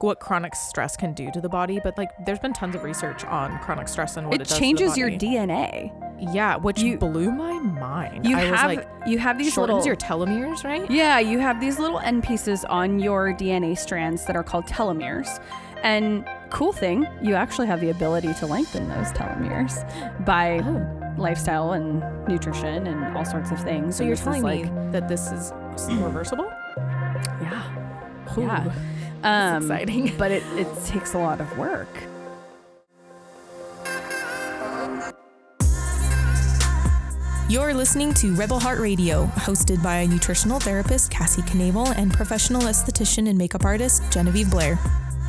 what chronic stress can do to the body, but like there's been tons of research on chronic stress and what it, it does changes your. DNA. Yeah, which You- blew my mind. You I have was like, you have these shortens little your telomeres, right? Yeah, you have these little end pieces on your DNA strands that are called telomeres. And cool thing, you actually have the ability to lengthen those telomeres by Oh. lifestyle and nutrition and all sorts of things. So And you're telling like, me that this is reversible? yeah, Ooh, yeah. That's Um, exciting. but it, it takes a lot of work. You're listening to Rebel Heart Radio, hosted by nutritional therapist Cassie Knavel and professional esthetician and makeup artist Genevieve Blair.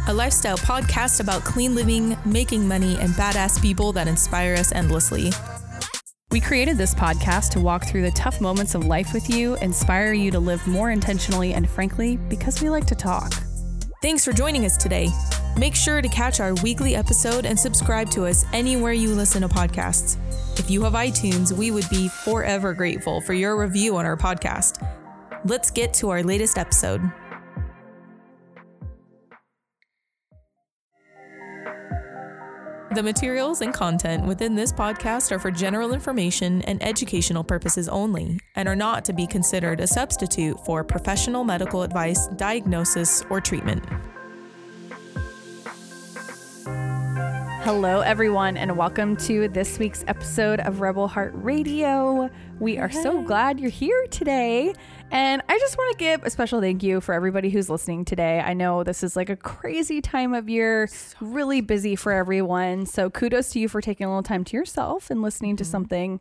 A lifestyle podcast about clean living, making money, and badass people that inspire us endlessly. We created this podcast to walk through the tough moments of life with you, inspire you to live more intentionally, and frankly, because we like to talk. Thanks for joining us today. Make sure to catch our weekly episode and subscribe to us anywhere you listen to podcasts. If you have iTunes, we would be forever grateful for your review on our podcast. Let's get to our latest episode. The materials and content within this podcast are for general information and educational purposes only and are not to be considered a substitute for professional medical advice, diagnosis, or treatment. Hello, everyone, and welcome to this week's episode of Rebel Heart Radio. We are so glad you're here today. And I just want to give a special thank you for everybody who's listening today. I know this is like a crazy time of year, really busy for everyone. So kudos to you for taking a little time to yourself and listening to mm-hmm. something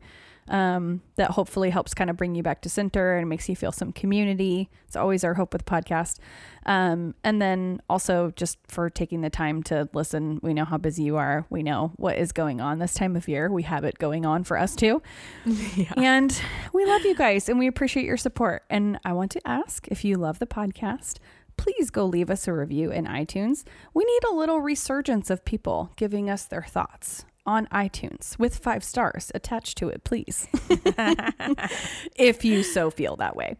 um, that hopefully helps kind of bring you back to center and makes you feel some community. It's always our hope with podcast. Um, and then also just for taking the time to listen. We know how busy you are. We know what is going on this time of year. We have it going on for us too. And we love you guys and we appreciate your support. And I want to ask if you love the podcast, please go leave us a review in iTunes. We need a little resurgence of people giving us their thoughts on iTunes with five stars attached to it, please. if you so feel that way.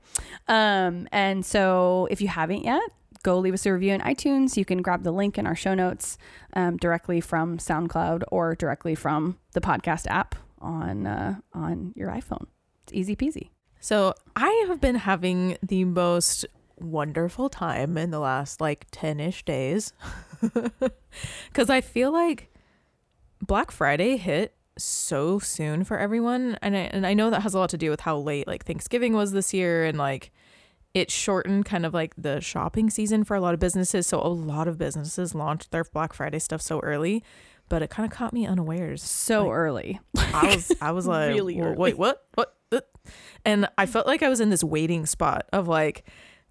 Um, and so if you haven't yet, go leave us a review in iTunes. You can grab the link in our show notes um, directly from SoundCloud or directly from the podcast app on uh, on your iPhone. It's easy peasy. So I have been having the most wonderful time in the last like 10 ish days. Because I feel like Black Friday hit so soon for everyone. And I, and I know that has a lot to do with how late like Thanksgiving was this year and like it shortened kind of like the shopping season for a lot of businesses. So a lot of businesses launched their Black Friday stuff so early, but it kind of caught me unawares. So Like, early. I was I was like, Really wait, what, what? Uh," And I felt like I was in this waiting spot of like,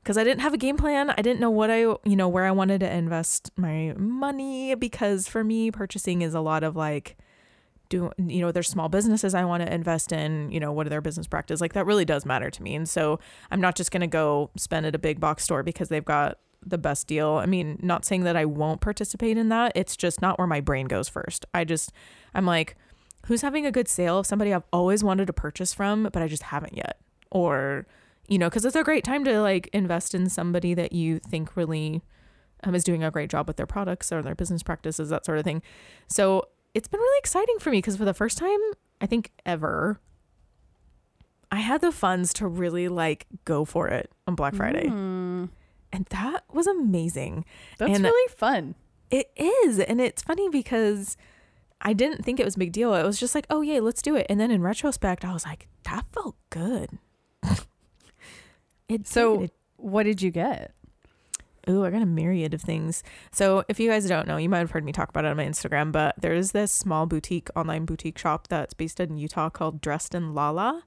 because I didn't have a game plan. I didn't know what I, you know, where I wanted to invest my money. Because for me, purchasing is a lot of like, do you know, there's small businesses I want to invest in. You know, what are their business practice? Like that really does matter to me. And so I'm not just gonna go spend at a big box store because they've got the best deal. I mean, not saying that I won't participate in that. It's just not where my brain goes first. I just, I'm like, who's having a good sale of somebody I've always wanted to purchase from, but I just haven't yet. Or, you know, because it's a great time to like invest in somebody that you think really um, is doing a great job with their products or their business practices, that sort of thing. So it's been really exciting for me because for the first time, I think ever, I had the funds to really like go for it on Black Friday. Mm, And that was amazing. that's And- really fun. It is. And it's funny because I didn't think it was a big deal. It was just like, oh, yay, let's do it. And then in retrospect, I was like, that felt good. it So did. It- what did you get? Ooh, I got a myriad of things. So if you guys don't know, you might have heard me talk about it on my Instagram, but there is this small boutique, online boutique shop that's based in Utah called Dressed in Lala.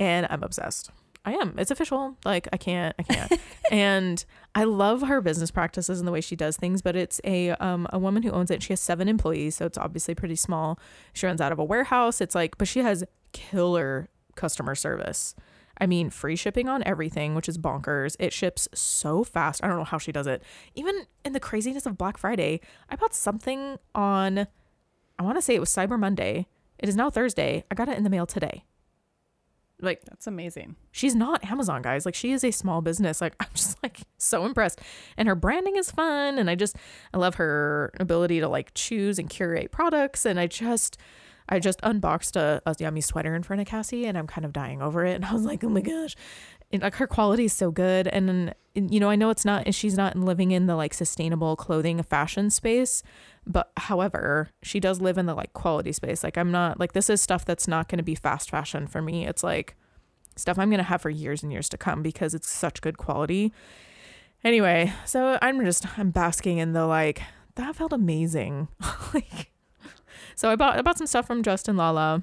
And I'm obsessed. I am. It's official. Like I can't, I can't. and I love her business practices and the way she does things, but it's a um a woman who owns it. She has seven employees, so it's obviously pretty small. She runs out of a warehouse. It's like, but she has killer customer service. I mean, free shipping on everything, which is bonkers. It ships so fast. I don't know how she does it. Even in the craziness of Black Friday, I bought something on, I want to say it was Cyber Monday. It is now Thursday. I got it in the mail today. Like That's amazing. she's not Amazon guys. Like she is a small business. Like I'm just like so impressed. And her branding is fun and I just I love her ability to like choose and curate products and I just I just unboxed a, a yummy sweater in front of Cassie and I'm kind of dying over it and I was like, "Oh my gosh." And like her quality is so good and, and you know, I know it's not she's not living in the like sustainable clothing fashion space, but however, she does live in the like quality space. Like I'm not like this is stuff that's not going to be fast fashion for me. It's like stuff I'm going to have for years and years to come because it's such good quality. Anyway, so I'm just I'm basking in the like that felt amazing. like so I bought I bought some stuff from Dressed in Lala.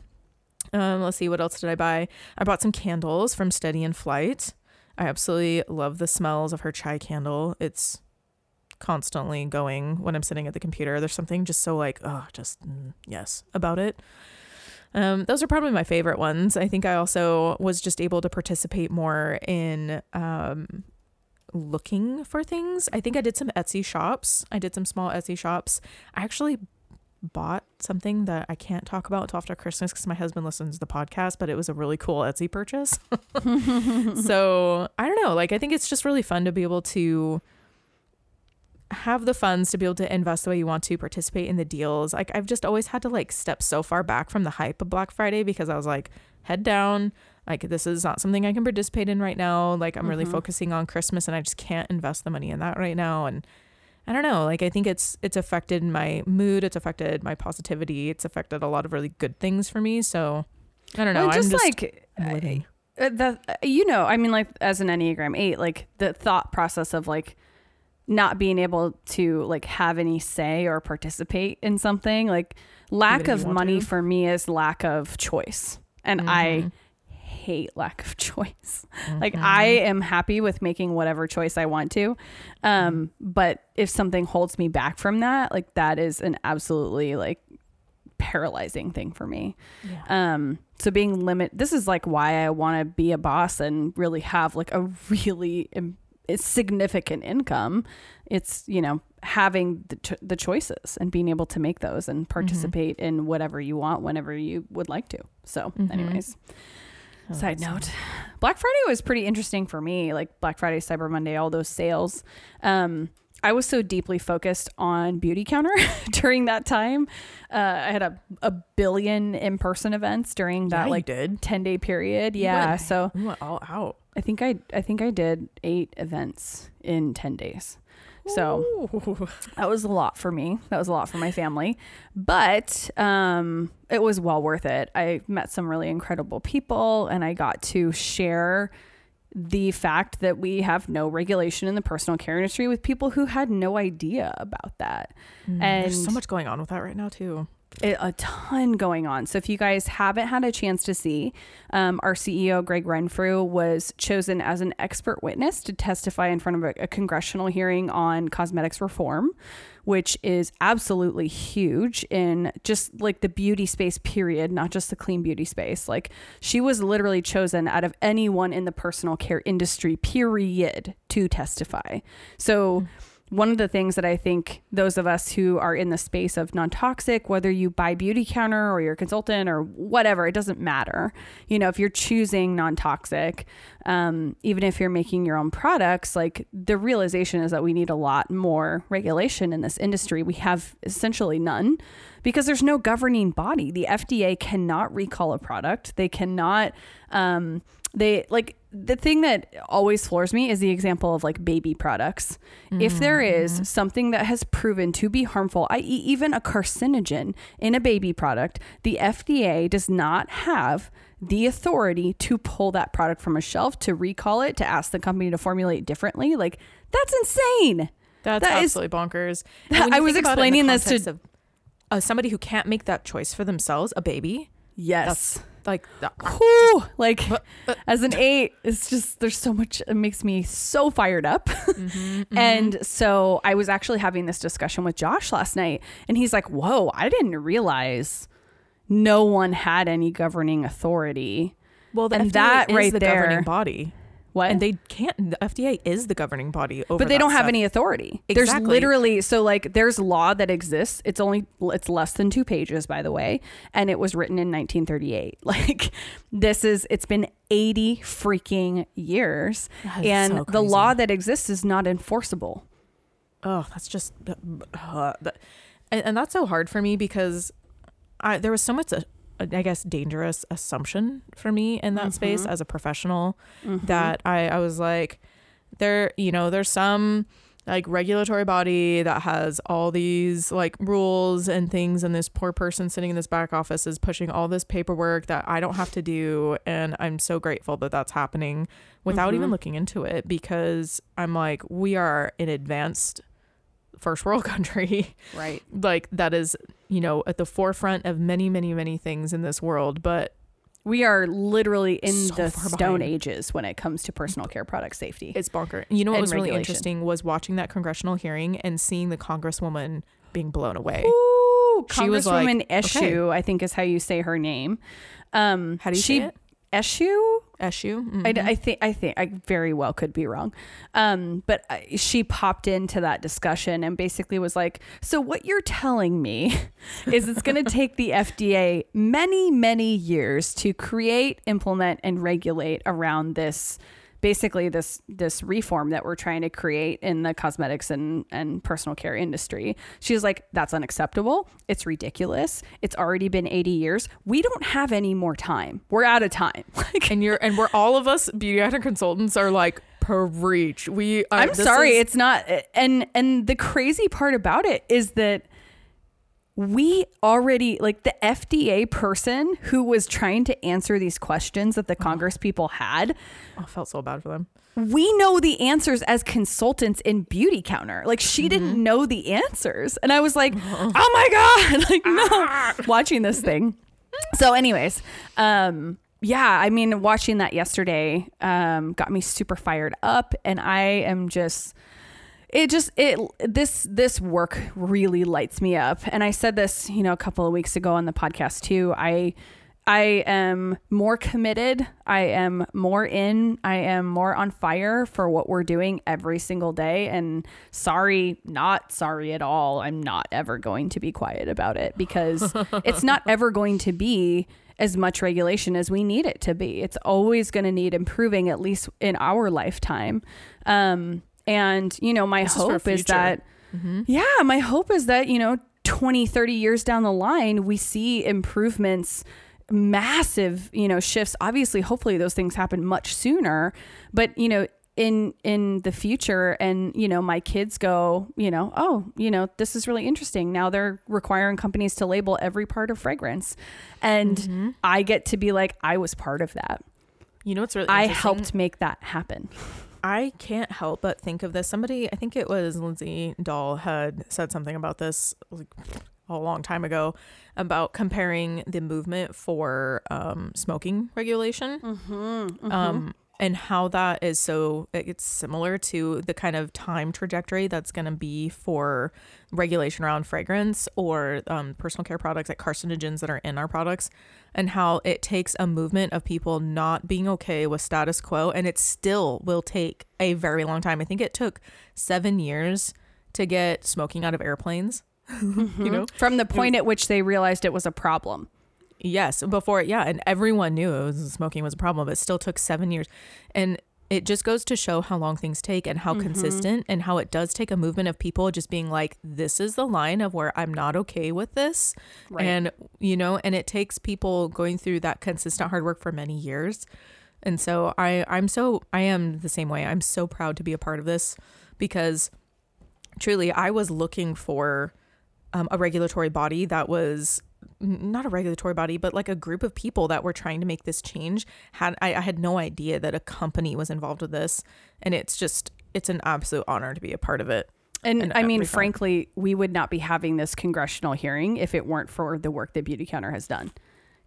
Um let's see what else did I buy? I bought some candles from Steady in Flight. I absolutely love the smells of her chai candle. It's constantly going when I'm sitting at the computer. There's something just so like, oh, just mm, yes about it. Um, those are probably my favorite ones. I think I also was just able to participate more in um, looking for things. I think I did some Etsy shops. I did some small Etsy shops. I actually bought something that I can't talk about until after Christmas because my husband listens to the podcast, but it was a really cool Etsy purchase. so I don't know. Like, I think it's just really fun to be able to have the funds to be able to invest the way you want to participate in the deals like i've just always had to like step so far back from the hype of black friday because i was like head down like this is not something i can participate in right now like i'm really Mhm. focusing on christmas and i just can't invest the money in that right now and i don't know like i think it's it's affected my mood it's affected my positivity it's affected a lot of really good things for me so i don't know Well, i'm just, just like I'm living. uh, the uh, you know, I mean, like as an Enneagram Eight, like the thought process of like not being able to like have any say or participate in something, like lack of money to. for me is lack of choice, and I Mhm. Hate lack of choice. Mm-hmm. Like I am happy with making whatever choice I want to. Um, but if something holds me back from that, like that is an absolutely like paralyzing thing for me. Yeah. Um, so being limit, this is like why I want to be a boss and really have like a really im- significant income. It's you know having the, the choices and being able to make those and participate in whatever you want whenever you would like to. So, Mhm. anyways, Oh, side note, Black Friday was pretty interesting for me. Like Black Friday, Cyber Monday, all those sales. Um, I was so deeply focused on Beauty Counter during that time. Uh, I had a, a billion in person events during that you like did 10 day period. Yeah. went- So went all out I think I I think I did eight events in 10 days. So Ooh. that was a lot for me. That was a lot for my family, but um, it was well worth it. I met some really incredible people, and I got to share the fact that we have no regulation in the personal care industry with people who had no idea about that. Mm, And- there's so much going on with that right now too. A ton going on. So if you guys haven't had a chance to see, um, our CEO Gregg Renfrew was chosen as an expert witness to testify in front of a, a congressional hearing on cosmetics reform, which is absolutely huge in just like the beauty space. Period, not just the clean beauty space. Like she was literally chosen out of anyone in the personal care industry. Period to testify. So one of the things that I think those of us who are in the space of non toxic, whether you buy Beauty Counter or you're a consultant or whatever, it doesn't matter. You know, if you're choosing non toxic, um, even if you're making your own products, like the realization is that we need a lot more regulation in this industry. We have essentially none because there's no governing body. The FDA cannot recall a product, they cannot. Um, they like the thing that always floors me is the example of like baby products. If there is something that has proven to be harmful, i.e., even a carcinogen in a baby product, the FDA does not have the authority to pull that product from a shelf, to recall it, to ask the company to formulate differently. Like, that's insane. That's That is- absolutely bonkers. And I was think about it in the explaining this to- of, uh, somebody who can't make that choice for themselves, a baby. Yes. Like Whew, like as an eight, it's just there's so much. It makes me so fired up. Mm-hmm, And so I was actually having this discussion with Josh last night, and he's like, "Whoa, I didn't realize no one had any governing authority." well, the and FDA that is right the there- governing body. What? and they can't. The FDA is the governing body over. but they don't have any authority. There's literally so like there's law that exists. It's only it's less than two pages, by the way, and it was written in 1938. Like this is it's been 80 freaking years, and so the law that exists is not enforceable. oh that's just uh, that- and, and that's so hard for me because I, there was so much uh, I guess dangerous assumption for me in that space mm-hmm. as a professional mm-hmm. that I, I was like there you know there's some like regulatory body that has all these like rules and things and this poor person sitting in this back office is pushing all this paperwork that I don't have to do and I'm so grateful that that's happening without even mm-hmm. looking into it because I'm like we are an advanced first world country Right. like that is you know at the forefront of many many many things in this world but We are literally in So the stone behind. ages when it comes to personal care product safety. it's bonker you know what was really interesting was watching that congressional hearing and seeing the congresswoman being blown away Ooh, She was like, Congresswoman Eshoo, I think is how you say her name. Um, How do you she, say it? Eshoo? issue I, I think I think I very well could be wrong, um, but I, she popped into that discussion and basically was like, "So what you're telling me is it's going to take the FDA many many years to create, implement, and regulate around this." Basically this this reform that we're trying to create in the cosmetics and and personal care industry. She's like that's unacceptable. It's ridiculous. It's already been 80 years. We don't have any more time. We're out of time. Like and you're and we're all of us beauty consultants are like preach we are, I'm sorry, is- it's not. And and the crazy part about it is that we already like the FDA person who was trying to answer these questions that the Congress people had. I felt so bad for them We know the answers as consultants in Beauty Counter. Like she didn't Mm-hmm. know the answers, and I was like, "Oh my god!" Like no, watching this thing. So, anyways, um, yeah, I mean, watching that yesterday um, got me super fired up, and I am just it just it this this work really lights me up. And i said this you know a couple of weeks ago on the podcast too. I i am more committed. I am more in. I am more on fire for what we're doing every single day. And sorry not sorry at all. I'm not ever going to be quiet about it because it's not ever going to be as much regulation as we need it to be. It's always going to need improving, at least in our lifetime. Um, and, you know, my This hope is, future. that, mm-hmm. yeah, my hope is that, you know, 20, 30 years down the line, we see improvements massive you know shifts. Obviously hopefully those things happen much sooner. But you know in in the future and you know my kids go you know oh you know this is really interesting. Now they're requiring companies to label every part of fragrance. And mm-hmm. i get to be like i was part of that. You know what's really i helped make that happen I can't help but think of this. Somebody, I think it was Lindsay Dahl, had said something about this like a long time ago about comparing the movement for um, smoking regulation um, and how that is so it's similar to the kind of time trajectory that's going to be for regulation around fragrance or um, personal care products like carcinogens that are in our products and how it takes a movement of people not being okay with status quo and it still will take a very long time. I think it took seven years to get smoking out of airplanes you know? From the point at which they realized it was a problem Yes, before yeah, and everyone knew it was smoking was a problem, but it still took seven years, and it just goes to show how long things take and how consistent and how it does take a movement of people just being like, this is the line of where I'm not okay with this, Right. and you know, and it takes people going through that consistent hard work for many years, and so I I'm so I am the same way. I'm so proud to be a part of this because truly I was looking for um, a regulatory body that was not a regulatory body, but like a group of people that were trying to make this change. Had I, I had no idea that a company was involved with this, and it's just it's an absolute honor to be a part of it. And, And I mean, frankly, we would not be having this congressional hearing if it weren't for the work that Beauty Counter has done.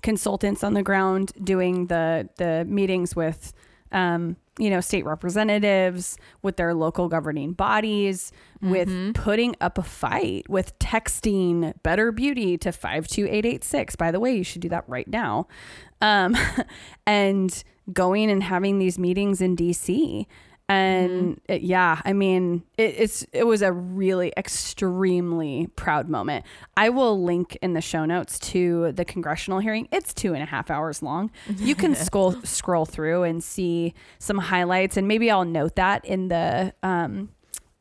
Consultants on the ground doing the the meetings with um, you know, state representatives, with their local governing bodies, with putting up a fight, with texting Better Beauty to 52886. By the way, you should do that right now. Um, and going and having these meetings in DC. And it- yeah, I mean, it, it's it was a really extremely proud moment. I will link in the show notes to the congressional hearing. It's two and a half hours long. You can scroll scroll through and see some highlights, and maybe I'll note that in the um,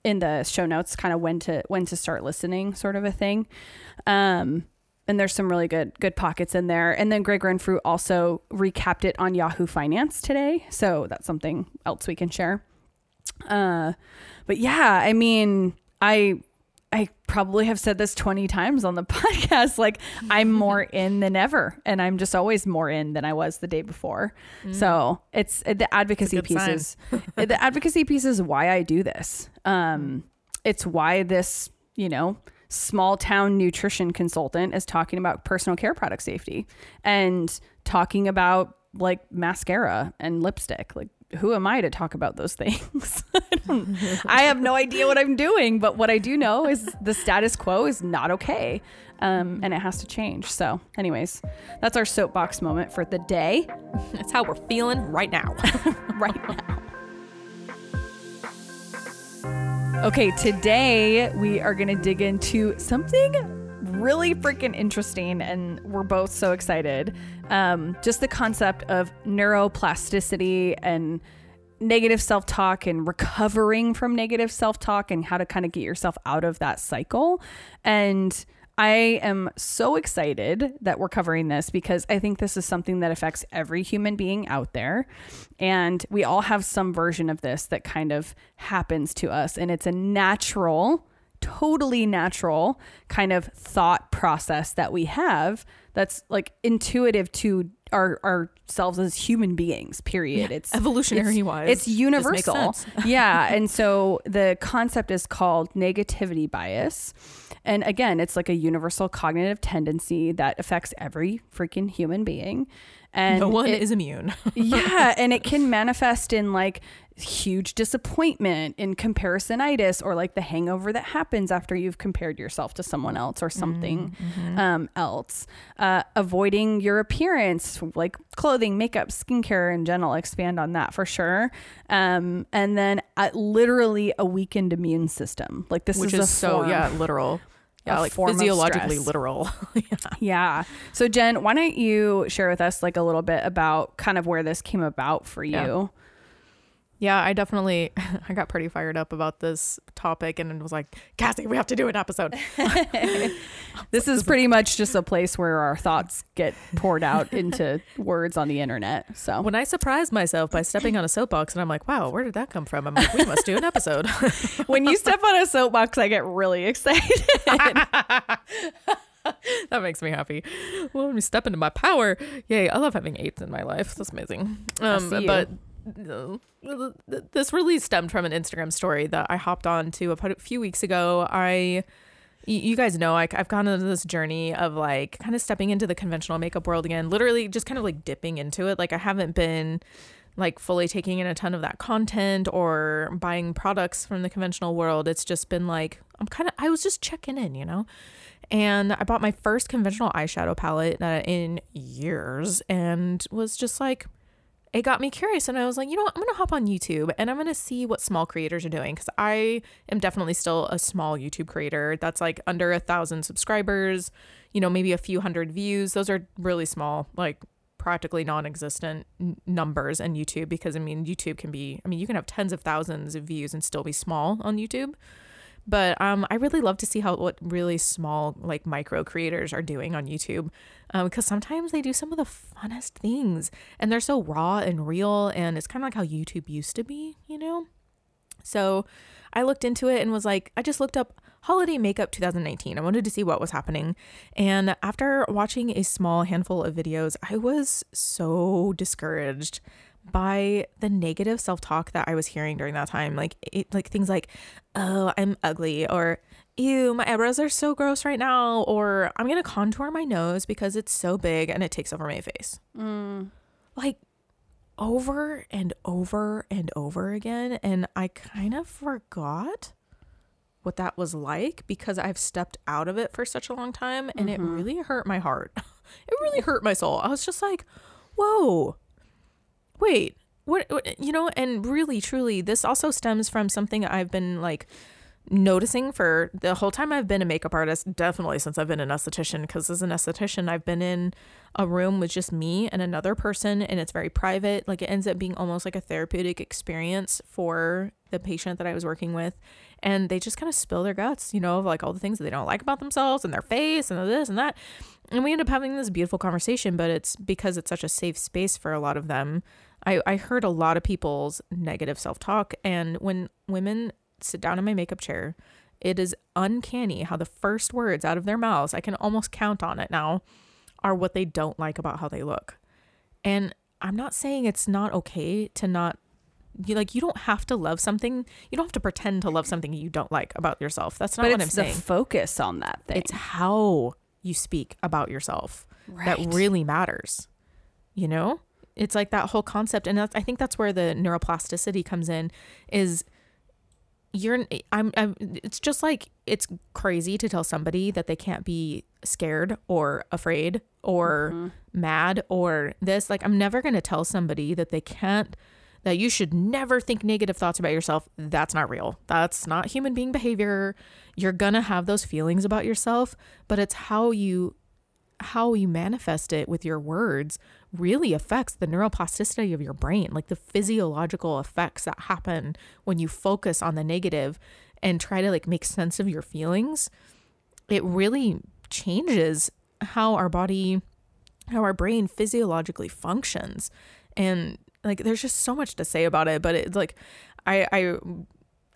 in the show notes, kind of when to when to start listening, sort of a thing. Um, and there's some really good good pockets in there. And then Gregg Renfrew also recapped it on Yahoo Finance today, so that's something else we can share. Uh, but yeah, I mean, I I probably have said this 20 times on the podcast. Like, I'm more in than ever. And I'm just always more in than I was the day before. So it's the advocacy good piece the advocacy piece is why I do this. Um, it's why this, you know, small town nutrition consultant is talking about personal care product safety and talking about like mascara and lipstick. Like, who am I to talk about those things? I, I have no idea what I'm doing, but what I do know is the status quo is not okay. Um, and it has to change. So, anyways, that's our soapbox moment for the day That's how we're feeling right now. right now. Okay, today we are going to dig into something really freaking interesting, and we're both so excited. Um, just the concept of neuroplasticity and negative self talk and recovering from negative self talk and how to kind of get yourself out of that cycle. And I am so excited that we're covering this because I think this is something that affects every human being out there. And we all have some version of this that kind of happens to us. And it's a natural, totally natural kind of thought process that we have that's like intuitive to our ourselves as human beings period. It's evolutionary it's- wise, it's universal. yeah and so the concept is called negativity bias. And again it's like a universal cognitive tendency that affects every freaking human being. And no one it- is immune. yeah and it can manifest in like huge disappointment in comparisonitis or like the hangover that happens after you've compared yourself to someone else or something um, else. Uh, avoiding your appearance like clothing makeup skincare in general expand on that for sure. Um, and then uh, literally a weakened immune system. Like this which is, is, so yeah literal. yeah like physiologically literal. Yeah. yeah. So Jen, why don't you share with us like a little bit about kind of where this came about for you? yeah i definitely i got pretty fired up about this topic and was like cassie we have to do an episode This is pretty much just a place where our thoughts get poured out into words on the internet. So when i surprised myself by stepping on a soapbox and i'm like wow where did that come from i'm like we must do an episode when you step on a soapbox, I get really excited. that makes me happy well when we step into my power yay i love having eights in my life that's amazing um see you. but th- this really stemmed from an instagram story that i hopped on to a few weeks ago i you guys know like I've gone on this journey of like kind of stepping into the conventional makeup world again, literally just kind of like dipping into it. Like I haven't been like fully taking in a ton of that content or buying products from the conventional world. It's just been like I'm kind of I was just checking in, you know. And I bought my first conventional eyeshadow palette uh, in years and was just like it got me curious and I was like, you know what, I'm gonna hop on YouTube and I'm gonna see what small creators are doing because I am definitely still a small YouTube creator that's like under a thousand subscribers, you know, maybe a few hundred views. Those are really small, like practically non-existent n- numbers in YouTube because I mean YouTube can be I mean you can have tens of thousands of views and still be small on YouTube. But um, I really love to see how what really small like micro creators are doing on YouTube, um, because sometimes they do some of the funnest things, and they're so raw and real, and it's kind of like how YouTube used to be, you know. So I looked into it and was like, I just looked up holiday makeup 2019. I wanted to see what was happening. And after watching a small handful of videos, I was so discouraged by the negative self-talk that I was hearing during that time. Like it, like things like, "Oh, I'm ugly," or "Ew, my eyebrows are so gross right now," or "I'm going to contour my nose because it's so big and it takes over my face." Mm. Like over and over and over again. And I kind of forgot what that was like because I've stepped out of it for such a long time and it mm-hmm. really hurt my heart. it really hurt my soul. I was just like, whoa, wait, what, what, you know, and really, truly, this also stems from something I've been like noticing for the whole time I've been a makeup artist, definitely since I've been an esthetician, because as an esthetician, I've been in a room with just me and another person, and it's very private. Like it ends up being almost like a therapeutic experience for the patient that I was working with. And they just kind of spill their guts, you know, of like all the things that they don't like about themselves and their face and this and that. And we end up having this beautiful conversation, but it's because it's such a safe space for a lot of them. I, I heard a lot of people's negative self talk. And when women sit down in my makeup chair, it is uncanny how the first words out of their mouths, I can almost count on it now, are what they don't like about how they look. And I'm not saying it's not okay to not you like you don't have to love something. You don't have to pretend to love something you don't like about yourself. That's not but what it's I'm the saying. focus on that thing. It's how you speak about yourself that really matters. You know? It's like that whole concept and that's, I think that's where the neuroplasticity comes in is you're I'm, I'm it's just like it's crazy to tell somebody that they can't be scared or afraid or mm-hmm. mad or this. Like I'm never going to tell somebody that they can't that you should never think negative thoughts about yourself. That's not real. That's not human being behavior. You're going to have those feelings about yourself but it's how you how you manifest it with your words really affects the neuroplasticity of your brain, like the physiological effects that happen when you focus on the negative and try to like make sense of your feelings. It really changes how our body, how our brain physiologically functions. And like there's just so much to say about it, but it's like I I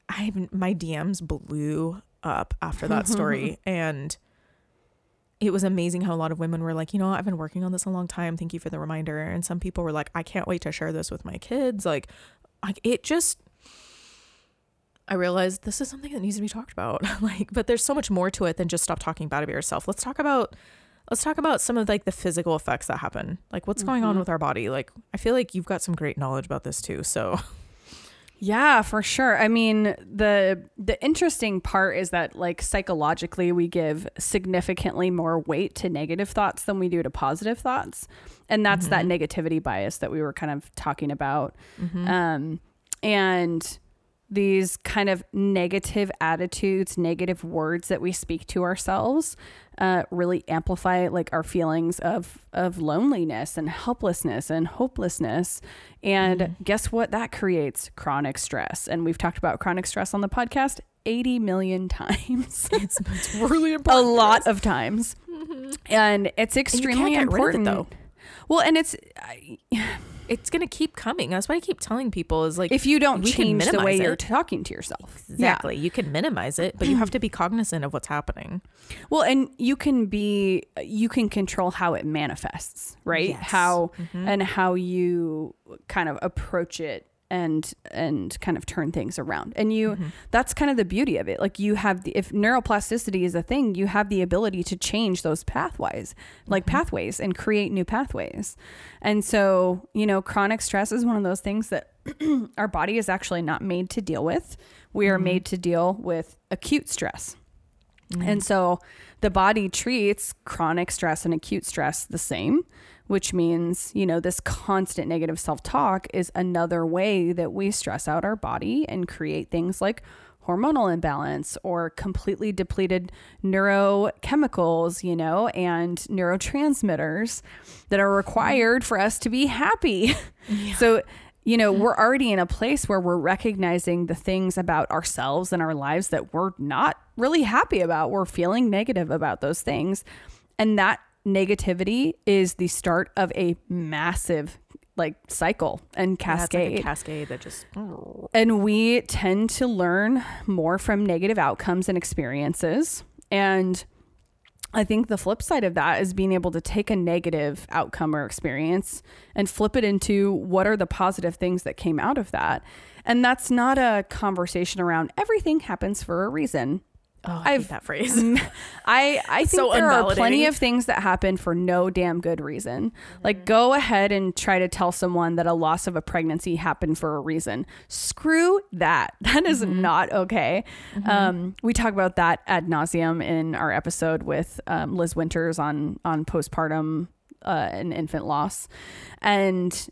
I my DMs blew up after that story and it was amazing how a lot of women were like, you know, I've been working on this a long time. Thank you for the reminder. And some people were like, I can't wait to share this with my kids. Like, like it just I realized this is something that needs to be talked about. like, but there's so much more to it than just stop talking bad about yourself. Let's talk about let's talk about some of like the physical effects that happen. Like what's mm going on hmm. with our body. Like I feel like you've got some great knowledge about this too. So Yeah, for sure. I mean, the the interesting part is that like psychologically we give significantly more weight to negative thoughts than we do to positive thoughts. And that's that negativity bias that we were kind of talking about. Um and these kind of negative attitudes, negative words that we speak to ourselves, uh, really amplify like our feelings of of loneliness and helplessness and hopelessness. And guess what? That creates chronic stress. And we've talked about chronic stress on the podcast 80 million times. it's, it's really a important. for lot of times. And it's And you extremely can't get rid of it, important though. Well, and it's I- It's gonna keep coming. That's why I keep telling people is like if you don't we can change the way minimize you're talking to yourself. Yeah. Exactly. You can minimize it, but you have to be cognizant of what's happening. Well, and you can be you can control how it manifests, right? Yes. How mm-hmm. and how you kind of approach it and and kind of turn things around. And you mm-hmm. that's kind of the beauty of it. Like you have the if neuroplasticity is a thing, you have the ability to change those pathways, like mm-hmm. pathways and create new pathways. And so, you know, chronic stress is one of those things that our body is actually not made to deal with. We are mm-hmm. made to deal with acute stress. And so the body treats chronic stress and acute stress the same, which means, you know, this constant negative self talk is another way that we stress out our body and create things like hormonal imbalance or completely depleted neurochemicals, you know, and neurotransmitters that are required for us to be happy. So, you know, we're already in a place where we're recognizing the things about ourselves and our lives that we're not really happy about. We're feeling negative about those things. And that negativity is the start of a massive like cycle and Yeah, it's like cascade. a cascade that just And we tend to learn more from negative outcomes and experiences. And I think the flip side of that is being able to take a negative outcome or experience and flip it into what are the positive things that came out of that. And that's not a conversation around everything happens for a reason. Oh, I hate that phrase. I I think So there are plenty of things that happen for no damn good reason. Like go ahead and try to tell someone that a loss of a pregnancy happened for a reason. Screw that. That is not okay. Um, we talk about that ad nauseum in our episode with um, Liz Winters on on postpartum uh, and infant loss, and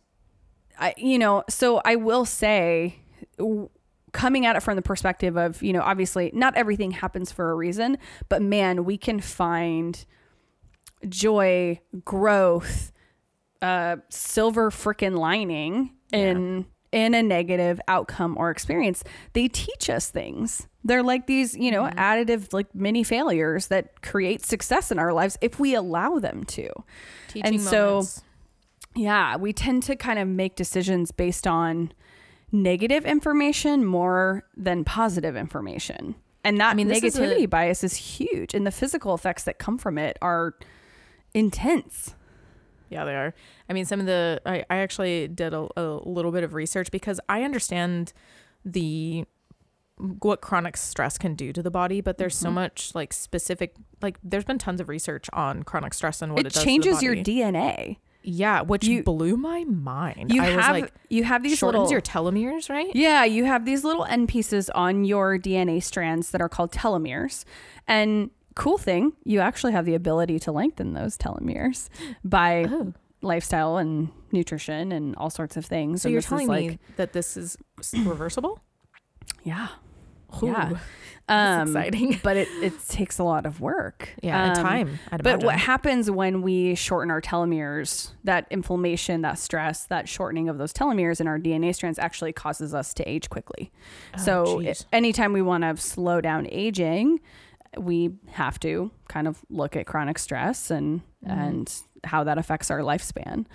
I you know so I will say coming at it from the perspective of you know obviously not everything happens for a reason but man we can find joy growth uh silver frickin' lining in in a negative outcome or experience. They teach us things. They're like these you know additive like mini failures that create success in our lives if we allow them to. Teaching And so- yeah, we tend to kind of make decisions based on negative information more than positive information. And that mean, this is negativity a- bias is huge. And the physical effects that come from it are intense. Yeah, they are. I mean, some of the I, I actually did a, a little bit of research because I understand the what chronic stress can do to the body, but there's Mm-hmm. so much like specific like there's been tons of research on chronic stress and what it, it does changes to the your. DNA. Yeah, which you- blew my mind. You I was have like you have these shortens little your telomeres, right? Yeah, you have these little end pieces on your DNA strands that are called telomeres. And cool thing, you actually have the ability to lengthen those telomeres by Oh. lifestyle and nutrition and all sorts of things. So And you're telling like, me that this is reversible? yeah. Ooh, Yeah. that's Um, exciting. but it, it takes a lot of work. Yeah, and Um, time. I'd But imagine. what happens when we shorten our telomeres, that inflammation, that stress, that shortening of those telomeres in our DNA strands actually causes us to age quickly. Oh, so jeez. i- anytime we want to slow down aging, we have to kind of look at chronic stress and Mm-hmm. and how that affects our lifespan.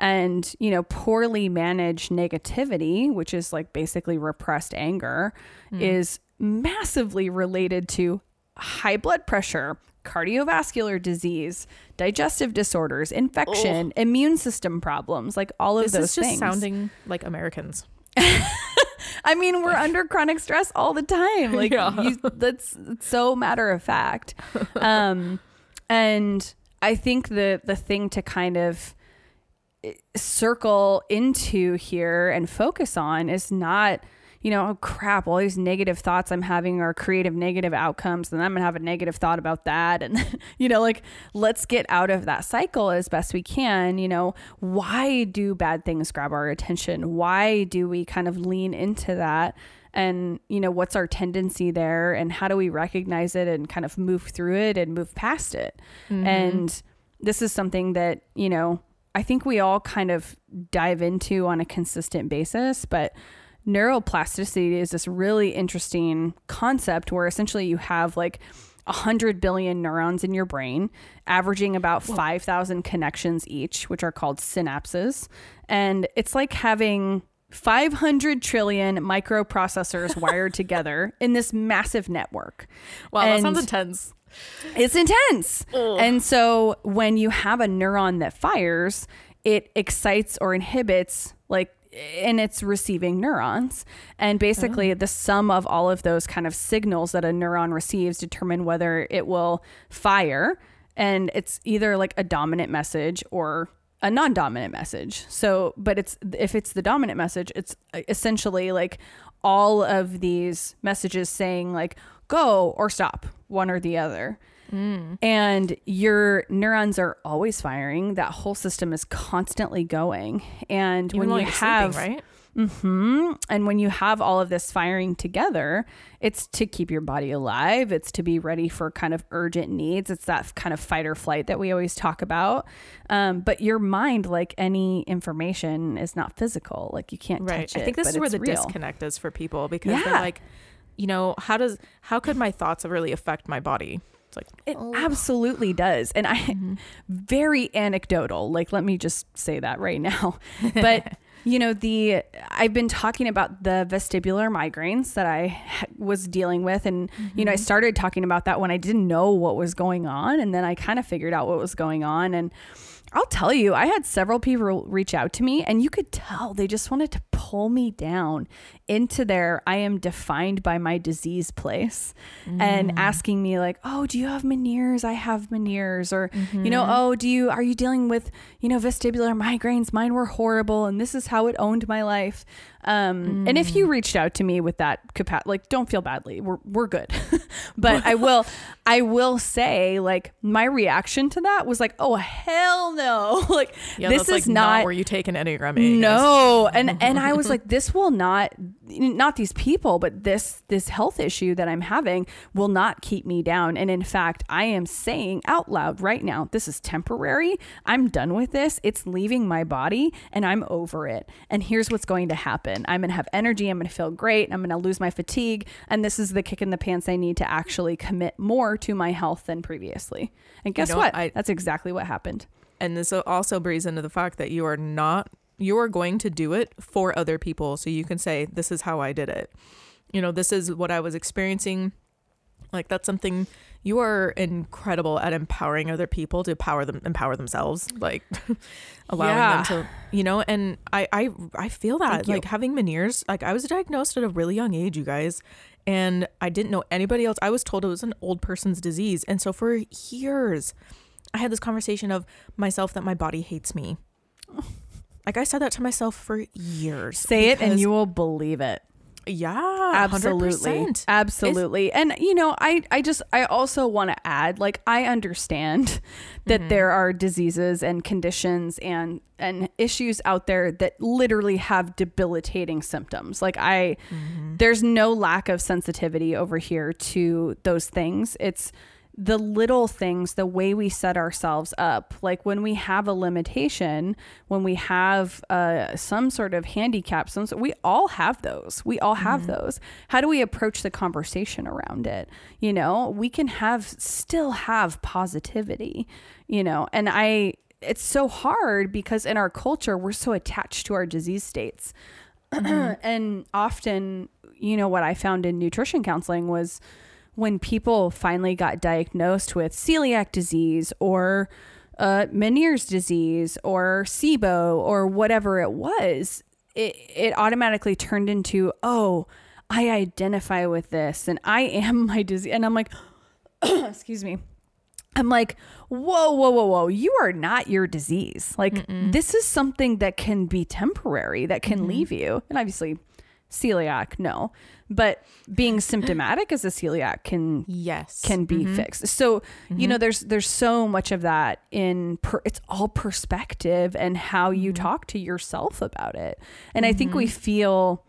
And, you know, poorly managed negativity, which is like basically repressed anger, Mm. is massively related to high blood pressure, cardiovascular disease, digestive disorders, infection, immune system problems, like all of this those is just things. sounding like Americans. I mean, we're under chronic stress all the time. Like Yeah. you, that's so matter of fact. Um, and I think the the thing to kind of circle into here and focus on is not you know, oh crap, all these negative thoughts I'm having are creative negative outcomes, and I'm gonna have a negative thought about that. And, you know, like, let's get out of that cycle as best we can. You know, why do bad things grab our attention? Why do we kind of lean into that? And, you know, what's our tendency there? And how do we recognize it and kind of move through it and move past it? Mm-hmm. And this is something that, you know, I think we all kind of dive into on a consistent basis, but neuroplasticity is this really interesting concept where essentially you have like 100 billion neurons in your brain, averaging about 5,000 connections each, which are called synapses. And it's like having 500 trillion microprocessors wired together in this massive network. Wow, that sounds intense. It's intense. And so when you have a neuron that fires, it excites or inhibits like and it's receiving neurons. And basically oh. the sum of all of those kind of signals that a neuron receives determine whether it will fire and it's either like a dominant message or a non-dominant message. So, but it's if it's the dominant message, it's uh, essentially like all of these messages saying like go or stop, one or the other. And your neurons are always firing. That whole system is constantly going. And Even when you have sleeping, right? hmm And when you have all of this firing together, it's to keep your body alive. It's to be ready for kind of urgent needs. It's that kind of fight or flight that we always talk about. Um, but your mind, like any information, is not physical. Like you can't Right. touch I think this is where the real. disconnect is for people because Yeah. they're like, you know, how does how could my thoughts really affect my body? It's like It oh, absolutely does. And I Mm-hmm. very anecdotal. Like let me just say that right now. But you know, the I've been talking about the vestibular migraines that I ha- was dealing with and you know, I Mm-hmm. started talking about that when I didn't know what was going on and then I kind of figured out what was going on and I'll tell you, I had several people reach out to me, and you could tell they just wanted to pull me down into their I am defined by my disease place mm. and asking me, like, oh, do you have Meniere's? I have Meniere's. Or, mm-hmm. you know, mm-hmm. oh, do you, are you dealing with, you know, vestibular migraines? Mine were horrible, and this is how it owned my life. Um, mm. And if you mm. reached out to me with that capacity, like, don't feel badly. We're, we're good. but I will, I will say, like, my reaction to that was like, oh, hell no. like, yeah, this is like not, not, where you take an Enneagram No. and, and I was like, this will not, not these people, but this, this health issue that I'm having will not keep me down. And in fact, I am saying out loud right now, this is temporary. I'm done with this. It's leaving my body and I'm over it. And here's what's going to happen happen. I'm going to have energy. I'm going to feel great. I'm going to lose my fatigue. And this is the kick in the pants I need to actually commit more to my health than previously. And guess you know, what? I, That's exactly what happened. And this also brings into the fact that you are not, you are going to do it for other people. So you can say, this is how I did it. You know, this is what I was experiencing. Like that's something you are incredible at empowering other people to power them empower themselves like allowing yeah. them to you know and i i i feel that like having meniere's like i was diagnosed at a really young age you guys and i didn't know anybody else. I was told it was an old person's disease and so for years i had this conversation of myself that my body hates me. Like i said that to myself for years say it and you will believe it yeah, absolutely. 100%. Absolutely. It's- and you know, I I just I also want to add like I understand that mm-hmm. there are diseases and conditions and and issues out there that literally have debilitating symptoms. Like I mm-hmm. there's no lack of sensitivity over here to those things. It's the little things, the way we set ourselves up, like when we have a limitation, when we have uh, some sort of handicap, some we all have those. We all have mm-hmm. those. How do we approach the conversation around it? You know, we can have still have positivity. You know, and I, it's so hard because in our culture we're so attached to our disease states, mm-hmm. and often, you know, what I found in nutrition counseling was when people finally got diagnosed with celiac disease or uh, Meniere's disease or SIBO or whatever it was, it, it automatically turned into, oh, I identify with this and I am my disease. And I'm like, excuse me. I'm like, whoa, whoa, whoa, whoa. You are not your disease. Like, Mm-mm. this is something that can be temporary, that can mm-hmm. leave you. And obviously, celiac, no but being symptomatic as a celiac can yes can be mm-hmm. fixed so mm-hmm. you know mm-hmm. there's there's so much of that in per, it's all perspective and how you mm-hmm. talk to yourself about it and i think we mm-hmm. feel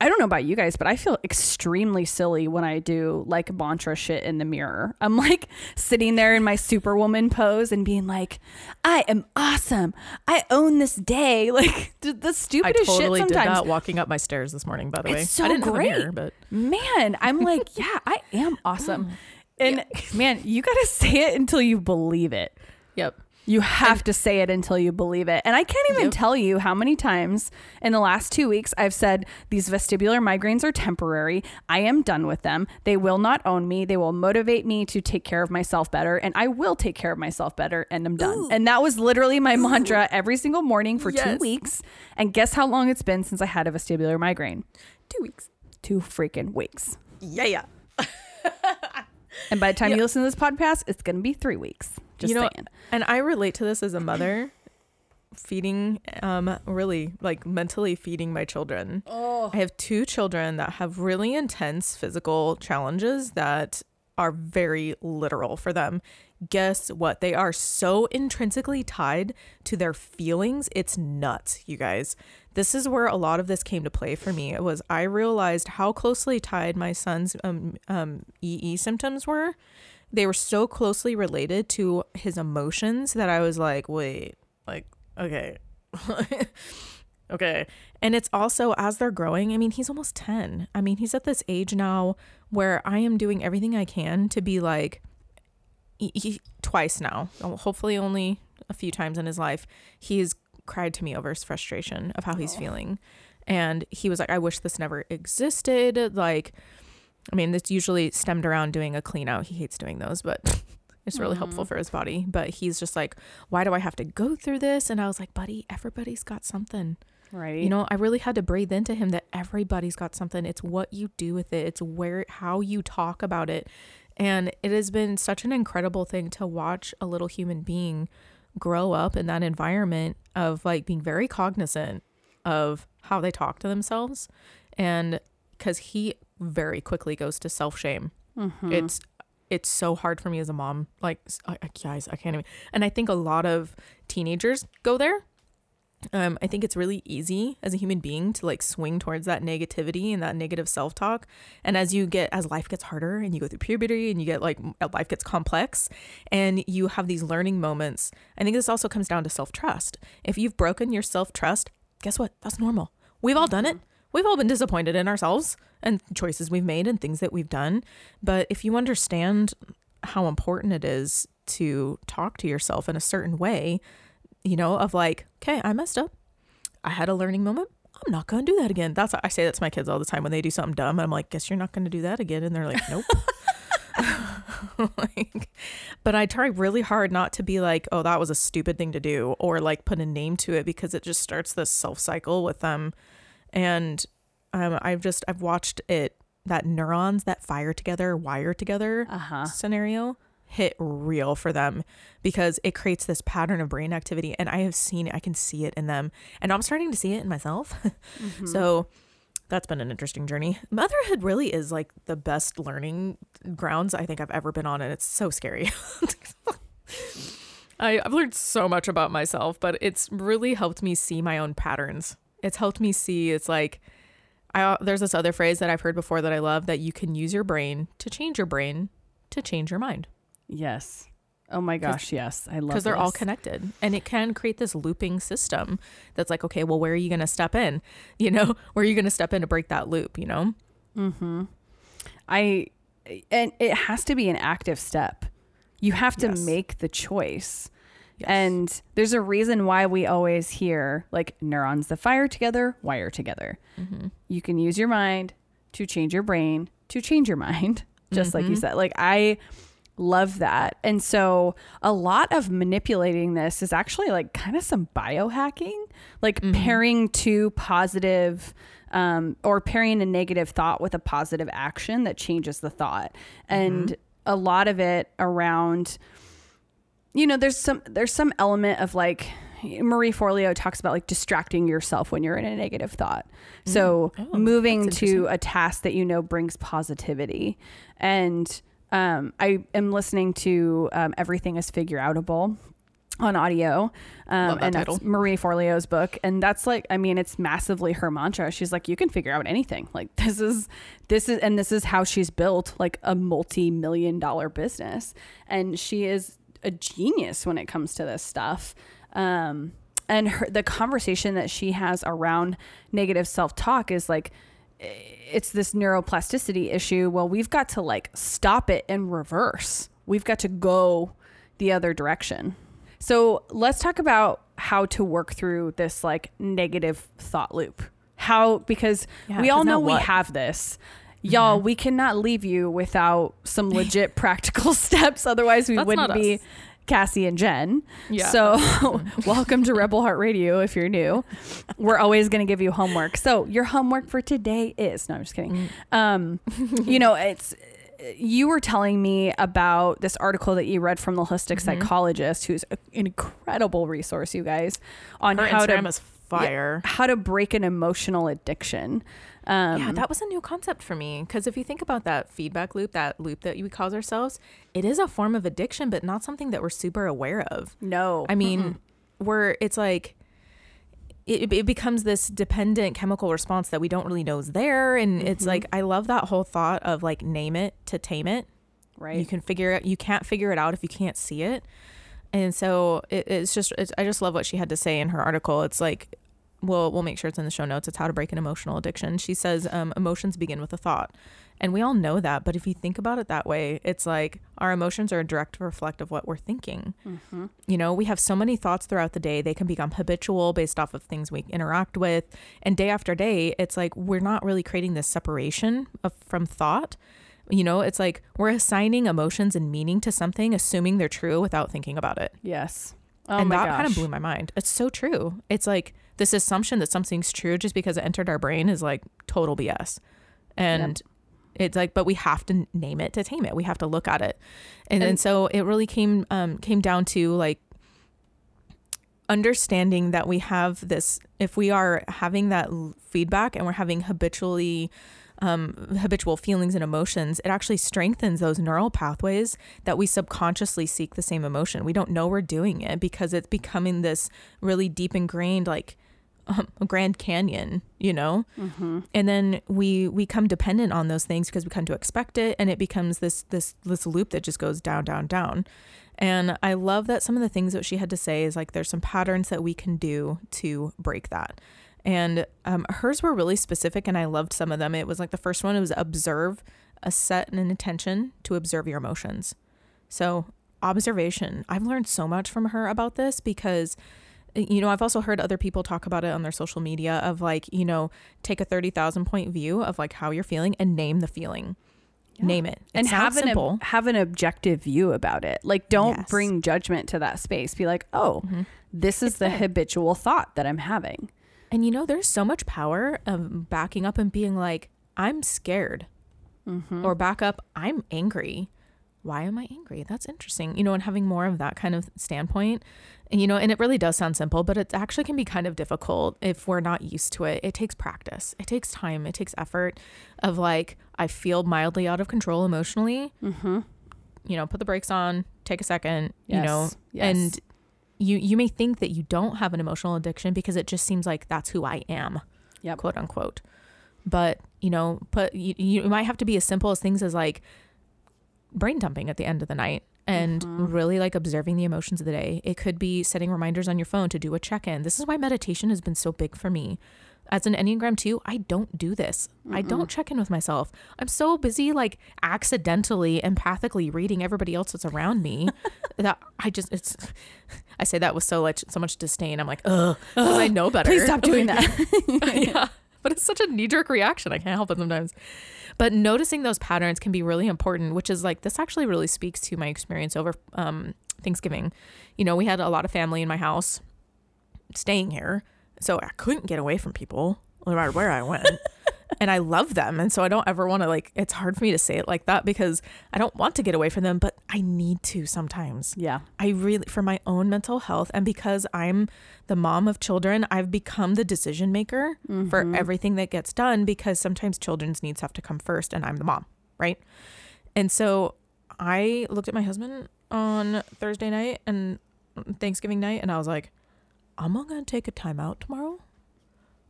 I don't know about you guys, but I feel extremely silly when I do like mantra shit in the mirror. I'm like sitting there in my superwoman pose and being like, I am awesome. I own this day. Like the stupidest I totally shit sometimes. did that walking up my stairs this morning, by the way. It's so I didn't great. Have a mirror, but man, I'm like, yeah, I am awesome. Oh. And yeah. man, you got to say it until you believe it. Yep. You have to say it until you believe it. And I can't even yep. tell you how many times in the last two weeks I've said these vestibular migraines are temporary. I am done with them. They will not own me. They will motivate me to take care of myself better. And I will take care of myself better. And I'm done. Ooh. And that was literally my Ooh. mantra every single morning for yes. two weeks. And guess how long it's been since I had a vestibular migraine? Two weeks. Two freaking weeks. Yeah, yeah. and by the time yep. you listen to this podcast, it's going to be three weeks. Just you know, saying. And I relate to this as a mother feeding um really like mentally feeding my children. Oh. I have two children that have really intense physical challenges that are very literal for them. Guess what? They are so intrinsically tied to their feelings. It's nuts, you guys. This is where a lot of this came to play for me. It was I realized how closely tied my son's um, um, EE symptoms were they were so closely related to his emotions that I was like, wait, like, okay. okay. And it's also as they're growing, I mean, he's almost 10. I mean, he's at this age now where I am doing everything I can to be like, he, he, twice now, hopefully only a few times in his life, he's cried to me over his frustration of how he's feeling. And he was like, I wish this never existed. Like, I mean, it's usually stemmed around doing a clean out. He hates doing those, but It's really helpful Mm-hmm. for his body. But he's just like, why do I have to go through this? And I was like, buddy, everybody's got something. Right. You know, I really had to breathe into him that everybody's got something. It's what you do with it, it's where, how you talk about it. And it has been such an incredible thing to watch a little human being grow up in that environment of like being very cognizant of how they talk to themselves. And because he very quickly goes to self shame. Mm-hmm. It's, it's so hard for me as a mom. Like, I, I- guys, I can't even. And I think a lot of teenagers go there um, I think it's really easy as a human being to like swing towards that negativity and that negative self talk. And as you get, as life gets harder and you go through puberty and you get like, life gets complex and you have these learning moments, I think this also comes down to self trust. If you've broken your self trust, guess what? That's normal. We've all done it. We've all been disappointed in ourselves and choices we've made and things that we've done. But if you understand how important it is to talk to yourself in a certain way, you know, of like, okay, I messed up. I had a learning moment. I'm not going to do that again. That's I say that to my kids all the time when they do something dumb. I'm like, guess you're not going to do that again. And they're like, nope. like, but I try really hard not to be like, oh, that was a stupid thing to do, or like put a name to it because it just starts this self cycle with them. And um, I've just I've watched it that neurons that fire together, wire together Uh huh. scenario hit real for them because it creates this pattern of brain activity and I have seen it, I can see it in them and I'm starting to see it in myself. Mm-hmm. So that's been an interesting journey. Motherhood really is like the best learning grounds I think I've ever been on and it's so scary. I, I've learned so much about myself, but it's really helped me see my own patterns. It's helped me see it's like I there's this other phrase that I've heard before that I love that you can use your brain to change your brain to change your mind Yes. Oh my gosh, yes. I love because they're all connected and it can create this looping system that's like okay well where are you going to step in you know where are you going to step in to break that loop you know Mm-hmm. I and it has to be an active step. You have to Yes. make the choice. Yes. And there's a reason why we always hear like neurons that fire together, wire together. Mm-hmm. You can use your mind to change your brain to change your mind, just like Mm-hmm. you said. Like I love that. And so a lot of manipulating this is actually like kind of some biohacking, like Mm-hmm. pairing two positive um, or pairing a negative thought with a positive action that changes the thought. And a lot of it around you know there's some there's some element of like Marie Forleo talks about like distracting yourself when you're in a negative thought. So Oh, moving to a task that you know brings positivity. And um, I am listening to um, Everything is Figure Outable on audio. Um, that and that's. Marie Forleo's book. And that's like, I mean, it's massively her mantra. She's like, you can figure out anything. Like this is, this is, and this is how she's built like a multi-million dollar business. And she is a genius when it comes to this stuff. Um, and her, the conversation that she has around negative self-talk is like, it's this neuroplasticity issue. Well, we've got to like stop it in reverse. We've got to go the other direction. So let's talk about how to work through this like negative thought loop. How, because Yeah, we all know we have this. Y'all, mm-hmm. we cannot leave you without some legit practical steps. Otherwise, we That's wouldn't be us. Cassie and Jen. Yeah. So, welcome to Rebel Heart Radio if you're new. We're always going to give you homework. So, your homework for today is no, I'm just kidding. Um, you know, it's you were telling me about this article that you read from the holistic Mm-hmm. psychologist who's an incredible resource you guys on her how Instagram to fire how to break an emotional addiction. Um, yeah, that was a new concept for me because if you think about that feedback loop, that loop that we cause ourselves, it is a form of addiction, but not something that we're super aware of. no, I mean, we're it's like it, it becomes this dependent chemical response that we don't really know is there, and it's like I love that whole thought of like name it to tame it. right? You can figure it. You can't figure it out if you can't see it. And so it, it's just. It's, I just love what she had to say in her article. It's like, we'll we'll make sure it's in the show notes. It's how to break an emotional addiction. She says um, emotions begin with a thought, and we all know that. But if you think about it that way, it's like our emotions are a direct reflect of what we're thinking. You know, we have so many thoughts throughout the day. They can become habitual based off of things we interact with, and day after day, it's like we're not really creating this separation of from thought You know, it's like we're assigning emotions and meaning to something, assuming they're true without thinking about it. Yes. Oh and that gosh. kind of blew my mind. It's so true. It's like this assumption that something's true just because it entered our brain is like total BS. And it's like, but we have to name it to tame it. We have to look at it. And, so it really came um came down to like understanding that we have this if we are having that feedback and we're having habitually um, habitual feelings and emotions, it actually strengthens those neural pathways that we subconsciously seek the same emotion. We don't know we're doing it because it's becoming this really deep ingrained, like um, Grand Canyon, you know. Mm-hmm. And then we we come dependent on those things because we come to expect it, and it becomes this this this loop that just goes down, down, down. And I love that some of the things that she had to say is like there's some patterns that we can do to break that. And um, hers were really specific, and I loved some of them. It was like the first one was observe, a set and an intention to observe your emotions. So observation. I've learned so much from her about this because you know, I've also heard other people talk about it on their social media of like, you know, take a 30,000 point view of like how you're feeling and name the feeling. Yeah. Name it. It and have an simple. have an objective view about it. Like don't Yes. bring judgment to that space. Be like, "Oh, Mhm. this is It's the habitual thought that I'm having." And you know, there's so much power of backing up and being like, I'm scared. Mm-hmm. Or back up, I'm angry. Why am I angry? That's interesting. You know, and having more of that kind of standpoint. And, you know, and it really does sound simple, but it actually can be kind of difficult if we're not used to it. It takes practice, it takes time, it takes effort of like, I feel mildly out of control emotionally. mm-hmm. You know, put the brakes on, take a second, you know, Yes. Yes. and you you may think that you don't have an emotional addiction because it just seems like that's who I am Yep. quote unquote. But you know, put you, you might have to be as simple as things as like brain dumping at the end of the night and Mhm. really like observing the emotions of the day. It could be setting reminders on your phone to do a check in. This is why meditation has been so big for me. As an Enneagram 2, I don't do this. I don't check in with myself. I'm so busy, like accidentally, empathically reading everybody else that's around me that I just, it's, I say that with so much, so much disdain. I'm like, ugh, I know better. Please stop doing that. yeah. But it's such a knee jerk reaction. I can't help it sometimes. But noticing those patterns can be really important, which is like, this actually really speaks to my experience over um, Thanksgiving. You know, we had a lot of family in my house staying here. So I couldn't get away from people no matter where I went. And I love them. And so I don't ever want to, like, it's hard for me to say it like that because I don't want to get away from them, but I need to sometimes. yeah. I really, for my own mental health, and because I'm the mom of children, I've become the decision maker for Mhm. everything that gets done because sometimes children's needs have to come first, and I'm the mom, right? And so I looked at my husband on Thursday night and Thanksgiving night, and I was like, I'm gonna take a time out tomorrow.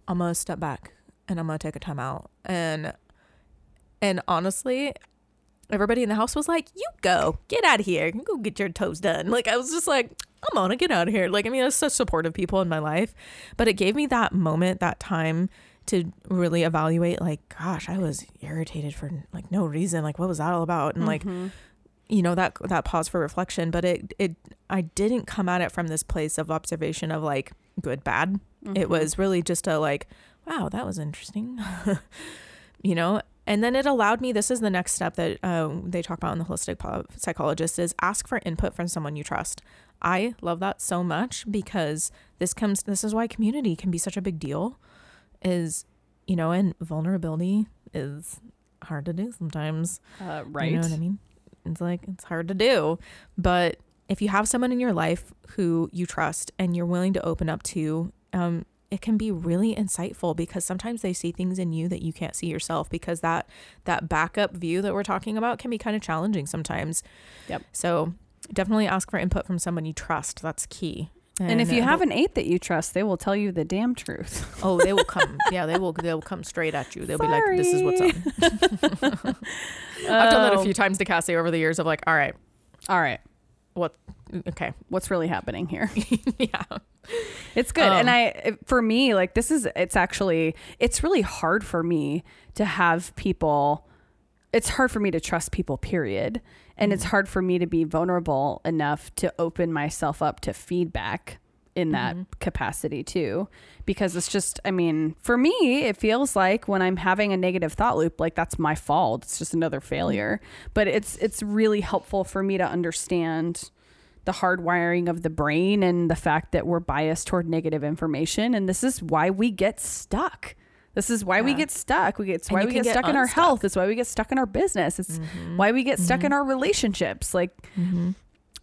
I'm gonna step back and I'm gonna take a time out. And and honestly, everybody in the house was like, "You go, get out of here, go get your toes done." Like I was just like, "I'm gonna get out of here." Like I mean, I was such supportive people in my life, but it gave me that moment, that time to really evaluate. Like, gosh, I was irritated for like no reason. Like, what was that all about? And like, Mhm. you know, that that pause for reflection. But it it I didn't come at it from this place of observation of like good bad. It Mhm. was really just a like, wow, that was interesting. you know, and then it allowed me. This is the next step that um, they talk about in the holistic psychologist is ask for input from someone you trust. I love that so much because this comes. This is why community can be such a big deal. Is you know, and vulnerability is hard to do sometimes. Uh, right. You know what I mean? It's like it's hard to do, but if you have someone in your life who you trust and you're willing to open up to, um, it can be really insightful because sometimes they see things in you that you can't see yourself because that that backup view that we're talking about can be kind of challenging sometimes. Yep. So definitely ask for input from someone you trust. That's key. And if you uh, have an eight that you trust, they will tell you the damn truth. oh, they will come. yeah, they will. They'll come straight at you. They'll be like, "This is what's up." I've done that a Oh. few times to Cassie over the years of like, "All right, All right. Okay, What's really happening here? yeah, It's good. Um, and I for me like this is it's actually it's really hard for me to have people it's hard for me to trust people period. And it's hard for me to be vulnerable enough to open myself up to feedback in that mm-hmm. capacity too because it's just i mean for me it feels like when i'm having a negative thought loop like that's my fault it's just another mm-hmm. failure but it's it's really helpful for me to understand the hardwiring of the brain and the fact that we're biased toward negative information and this is why we get stuck this is why we get stuck. We get it's why we get get stuck in our health. It's why we get stuck in our business. It's mm-hmm. why we get stuck in our relationships. Like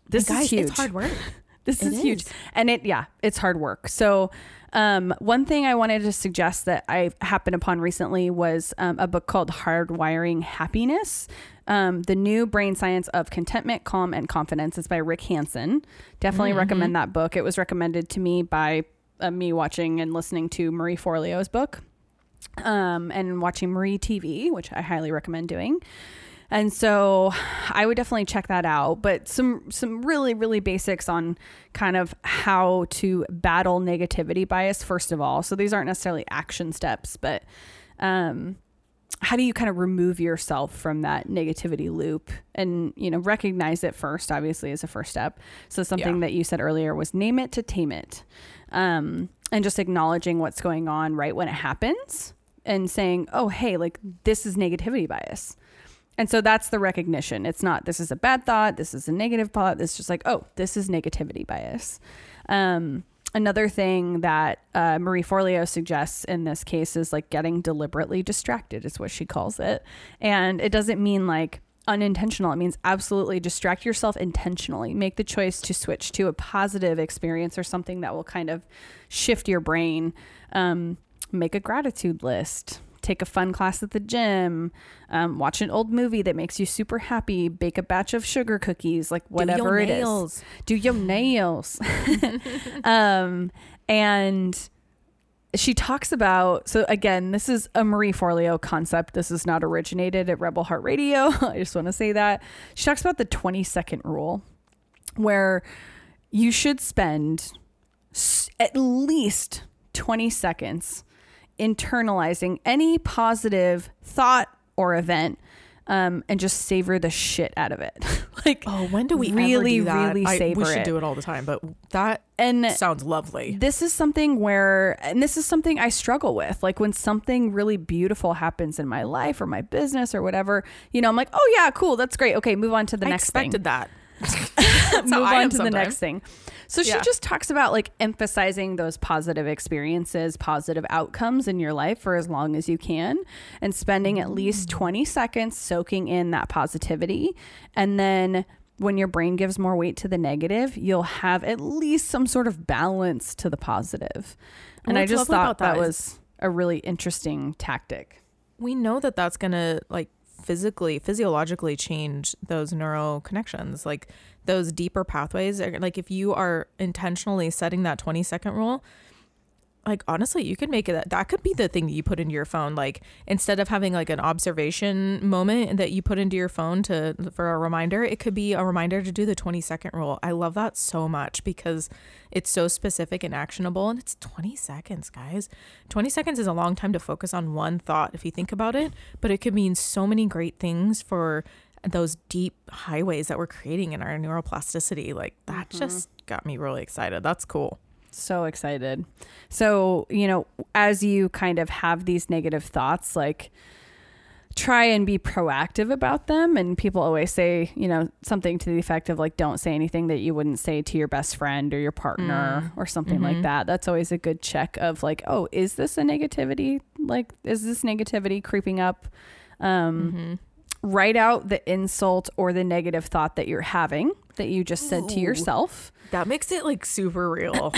this And guys, is huge. It's hard work. This It is huge. And it, yeah, it's hard work. So, um, one thing I wanted to suggest that I happened upon recently was um, a book called Hardwiring Happiness. Um, the new brain science of contentment, calm, and confidence. It's by Rick Hanson. Definitely recommend that book. It was recommended to me by uh, me watching and listening to Marie Forleo's book um, and watching Marie TV, which I highly recommend doing. And so I would definitely check that out. But some some really really basics on kind of how to battle negativity bias first of all. So these aren't necessarily action steps, but um, how do you kind of remove yourself from that negativity loop and you know recognize it first? Obviously, is a first step. So something Yeah. that you said earlier was name it to tame it, um, and just acknowledging what's going on right when it happens and saying, oh hey, like this is negativity bias. And so that's the recognition. It's not this is a bad thought, this is a negative thought. It's just like, oh, this is negativity bias. Um, another thing that uh, Marie Forleo suggests in this case is like getting deliberately distracted, is what she calls it. And it doesn't mean like unintentional, it means absolutely distract yourself intentionally. Make the choice to switch to a positive experience or something that will kind of shift your brain. Um, make a gratitude list take a fun class at the gym, um, watch an old movie that makes you super happy, bake a batch of sugar cookies, like whatever it is. Do your nails. um, and she talks about so again, this is a Marie Forleo concept. This is not originated at Rebel Heart Radio. I just want to say that. She talks about the 20 second rule where you should spend s- at least 20 seconds internalizing any positive thought or event um, and just savor the shit out of it. like, Oh, when do we really, do really I- savor We should it. do it all the time, but that and sounds lovely. this is something where and this is something I struggle with. Like when something really beautiful happens in my life or my business or whatever, you know, I'm like, oh yeah, cool, that's great. Okay, move on to the I next thing. expected that. Move on to the next thing. So she Yeah. just talks about like emphasizing those positive experiences, positive outcomes in your life for as long as you can and spending at Mm. least 20 seconds soaking in that positivity. And then when your brain gives more weight to the negative, you'll have at least some sort of balance to the positive. And I just thought that that was a really interesting tactic. we know that that's gonna like physically physiologically change those neural connections like those deeper pathways. Are like if you are intentionally setting that 20 second rule like honestly you could make it that could be the thing that you put into your phone like instead of having like an observation moment that you put into your phone to for a reminder it could be a reminder to do the 20 second rule. I love that so much because it's so specific and actionable and it's 20 seconds guys. 20 seconds is a long time to focus on one thought if you think about it but it could mean so many great things for those deep highways that we're creating in our neuroplasticity. Like that mm-hmm. just got me really excited. That's cool So excited. So, you know, as you kind of have these negative thoughts, like try and be proactive about them. And people always say, you know, something to the effect of like, don't say anything that you wouldn't say to your best friend or your partner mm. or something like mm-hmm. that. That's always a good check of like, oh, is this a negativity? Like, is this negativity creeping up? Um, mm-hmm. Write out the insult or the negative thought that you're having that you just said to yourself. that makes it like super real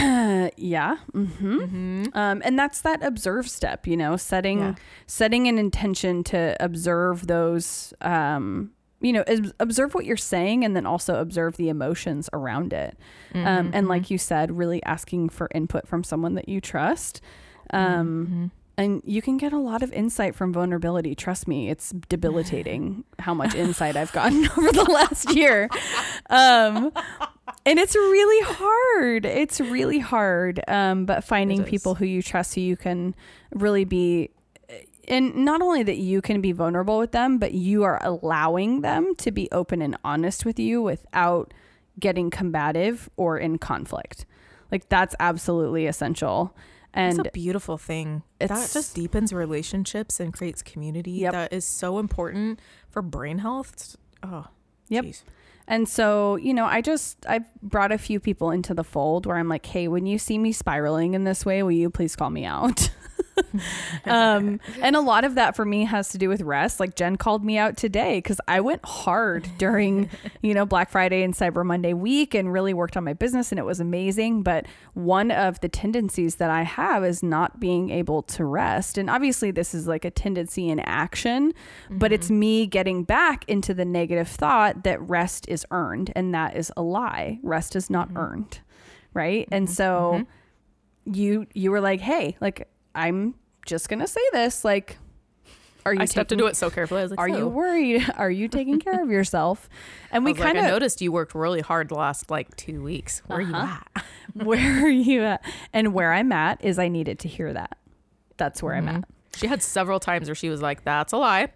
yeah. hmm Um, and that's that observe step, you know, setting Yeah. setting an intention to observe those. Um, you know, observe what you're saying, and then also observe the emotions around it. Um, and like you said, really asking for input from someone that you trust. Um, And you can get a lot of insight from vulnerability. Trust me, it's debilitating how much insight I've gotten over the last year. Um, and it's really hard. It's really hard. Um, but finding people who you trust, who you can really be, and not only that you can be vulnerable with them, but you are allowing them to be open and honest with you without getting combative or in conflict. Like that's absolutely essential. It's a beautiful thing. that just deepens relationships and creates community. Yep. That is so important for brain health. Oh, Yep. jeez. And so, you know, I just I've brought a few people into the fold where I'm like, "Hey, when you see me spiraling in this way, will you please call me out?" um, and a lot of that for me has to do with rest. Like Jen called me out today because I went hard during, you know, Black Friday and Cyber Monday week and really worked on my business and it was amazing. But one of the tendencies that I have is not being able to rest. And obviously, this is like a tendency in action, but it's mm-hmm. me getting back into the negative thought that rest is earned. And that is a lie. Rest is not mm-hmm. earned. Right. And mm-hmm. so you you were like, hey, like I'm just gonna say this. Like, are you I taking- into it so carefully. I was like, Are you worried? Are you taking care of yourself? And we kind of noticed you worked really hard the last like two weeks. Where are you Uh-huh. at? where are you at? And where I'm at is I needed to hear that. That's where I'm at. She had several times where she was like, "That's a lie."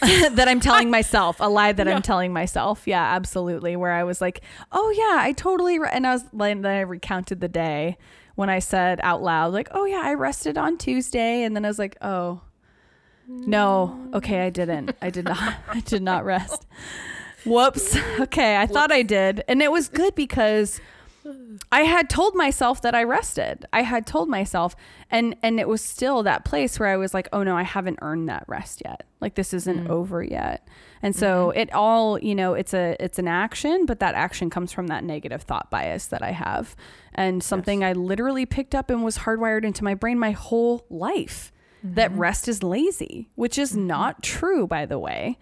that I'm telling myself, a lie that Yeah. I'm telling myself. Yeah, absolutely. Where I was like, oh yeah, I totally, re-. and I was like, then I recounted the day when I said out loud, like, oh yeah, I rested on Tuesday, and then I was like, oh, no, okay, I didn't. I did not. I did not rest. Whoops. Okay, I thought I did, and it was good because. I had told myself that I rested. I had told myself and and it was still that place where I was like, "Oh no, I haven't earned that rest yet. Like this isn't mm. over yet." And so mm-hmm. it all, you know, it's a it's an action, but that action comes from that negative thought bias that I have. And something I literally picked up and was hardwired into my brain my whole life that mm-hmm. rest is lazy, which is mm-hmm. not true by the way.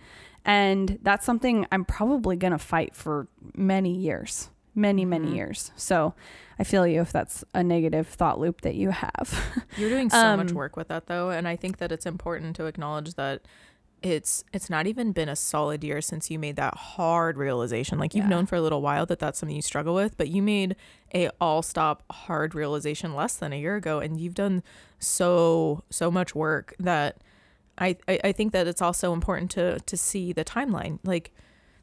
And that's something I'm probably going to fight for many years many many mm-hmm. years. So i feel you if that's a negative thought loop that you have. You're doing so much Um, work with that though, and I think that it's important to acknowledge that it's it's not even been a solid year since you made that hard realization. Like you've Yeah. known for a little while that that's something you struggle with, but you made a all stop hard realization less than a year ago, and you've done so so much work that I I, I think that it's also important to to see the timeline. Like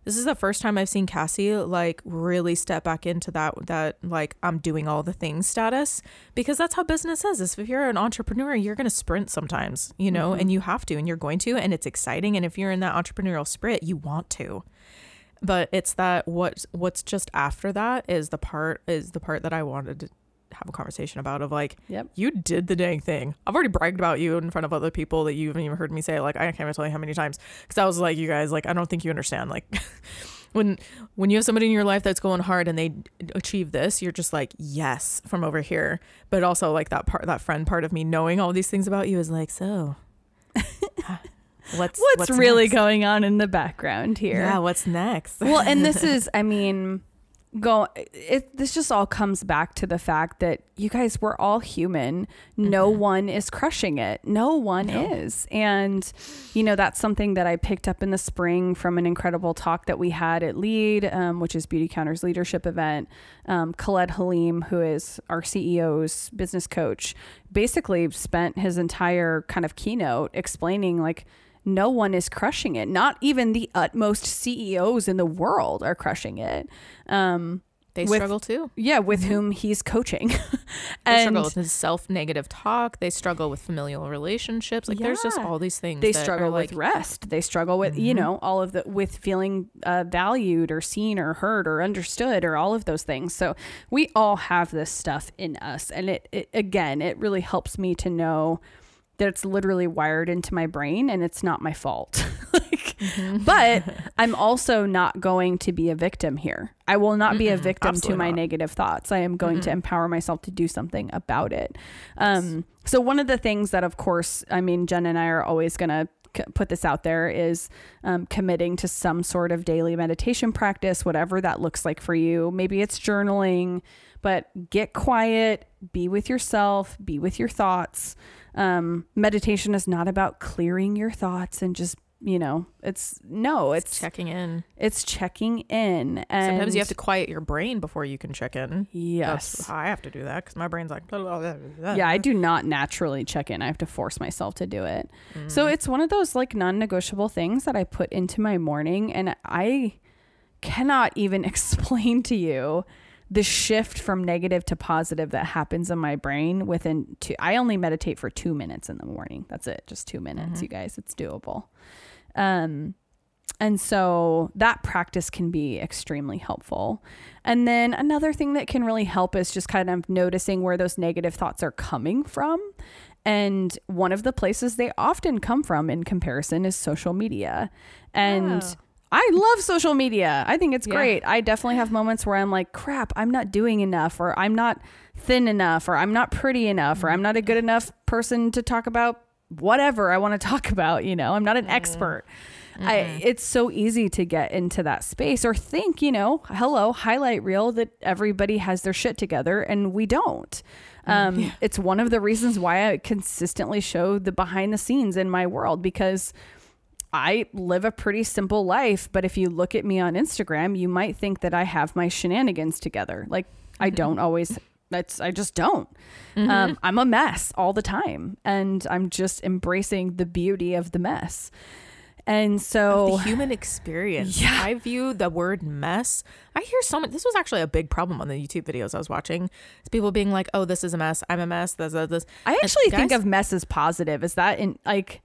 this is the first time I've seen Cassie like really step back into that that like I'm doing all the things status because that's how business is. Is if you're an entrepreneur, you're gonna sprint sometimes, you know, mm-hmm. and you have to, and you're going to, and it's exciting. And if you're in that entrepreneurial sprint, you want to. But it's that what what's just after that is the part is the part that I wanted to have a conversation about of like Yep. you did the dang thing. I've already bragged about you in front of other people that you haven't even heard me say. Like I can't even tell you how many times because I was like, you guys, like I don't think you understand. Like when when you have somebody in your life that's going hard and they achieve this, you're just like, yes, from over here. But also like that part, that friend part of me knowing all these things about you is like, so what's what's, really next? going on in the background here Yeah, what's next? well and this is i mean go it this just all comes back to the fact that you guys we're all human. No one is crushing it. No one is. And you know that's something that i picked up in the spring from an incredible talk that we had at lead um, which is Beautycounter's leadership event. Um, khaled halim who is our ceo's business coach basically spent his entire kind of keynote explaining like no one is crushing it. Not even the utmost CEOs in the world are crushing it. Um, they with- struggle too. yeah, with whom he's coaching. They and struggle with his self-negative talk. They struggle with familial relationships. Like there's just all these things. they that struggle with like, rest. They struggle with, you know, all of the with feeling uh, valued or seen or heard or understood or all of those things. So we all have this stuff in us, and it, it again, it really helps me to know that it's literally wired into my brain and it's not my fault. like, but I'm also not going to be a victim here. I will not be a victim to my not. negative thoughts. I am going to empower myself to do something about it. Um, so one of the things that, of course, I mean, Jen and I are always going to put this out there is um, committing to some sort of daily meditation practice, whatever that looks like for you. Maybe it's journaling, but get quiet, be with yourself, be with your thoughts. Um, meditation is not about clearing your thoughts and just you know it's no it's checking in. it's checking in and Sometimes you have to quiet your brain before you can check in. yes That's I have to do that because my brain's like. yeah i do not naturally check in i have to force myself to do it so Mm. it's one of those like non-negotiable things that i put into my morning and i cannot even explain to you the shift from negative to positive that happens in my brain within two I only meditate for 2 minutes in the morning. That's it. Just 2 minutes, Mhm. you guys. It's doable. Um and so that practice can be extremely helpful. And then another thing that can really help is just kind of noticing where those negative thoughts are coming from. And one of the places they often come from in comparison is social media. And Yeah. I love social media. I think it's Yeah. great. I definitely have moments where I'm like, crap, I'm not doing enough, or I'm not thin enough, or I'm not pretty enough, or I'm not a good enough person to talk about whatever I want to talk about. You know, I'm not an mm-hmm. expert. I, mm-hmm. it's so easy to get into that space or think, you know, hello, highlight reel that everybody has their shit together and we don't. Mm, um, It's one of the reasons why I consistently show the behind the scenes in my world because I live a pretty simple life. But if you look at me on Instagram, you might think that I have my shenanigans together. Like I mm-hmm. don't always. That's I just don't. Um, I'm a mess all the time, and I'm just embracing the beauty of the mess. And so, the human experience. Yeah. I view the word mess. I hear so much. This was actually a big problem on the YouTube videos I was watching. It's people being like, "Oh, this is a mess. I'm a mess." This, this, this. I And actually think guys- of mess as positive. Is that in like?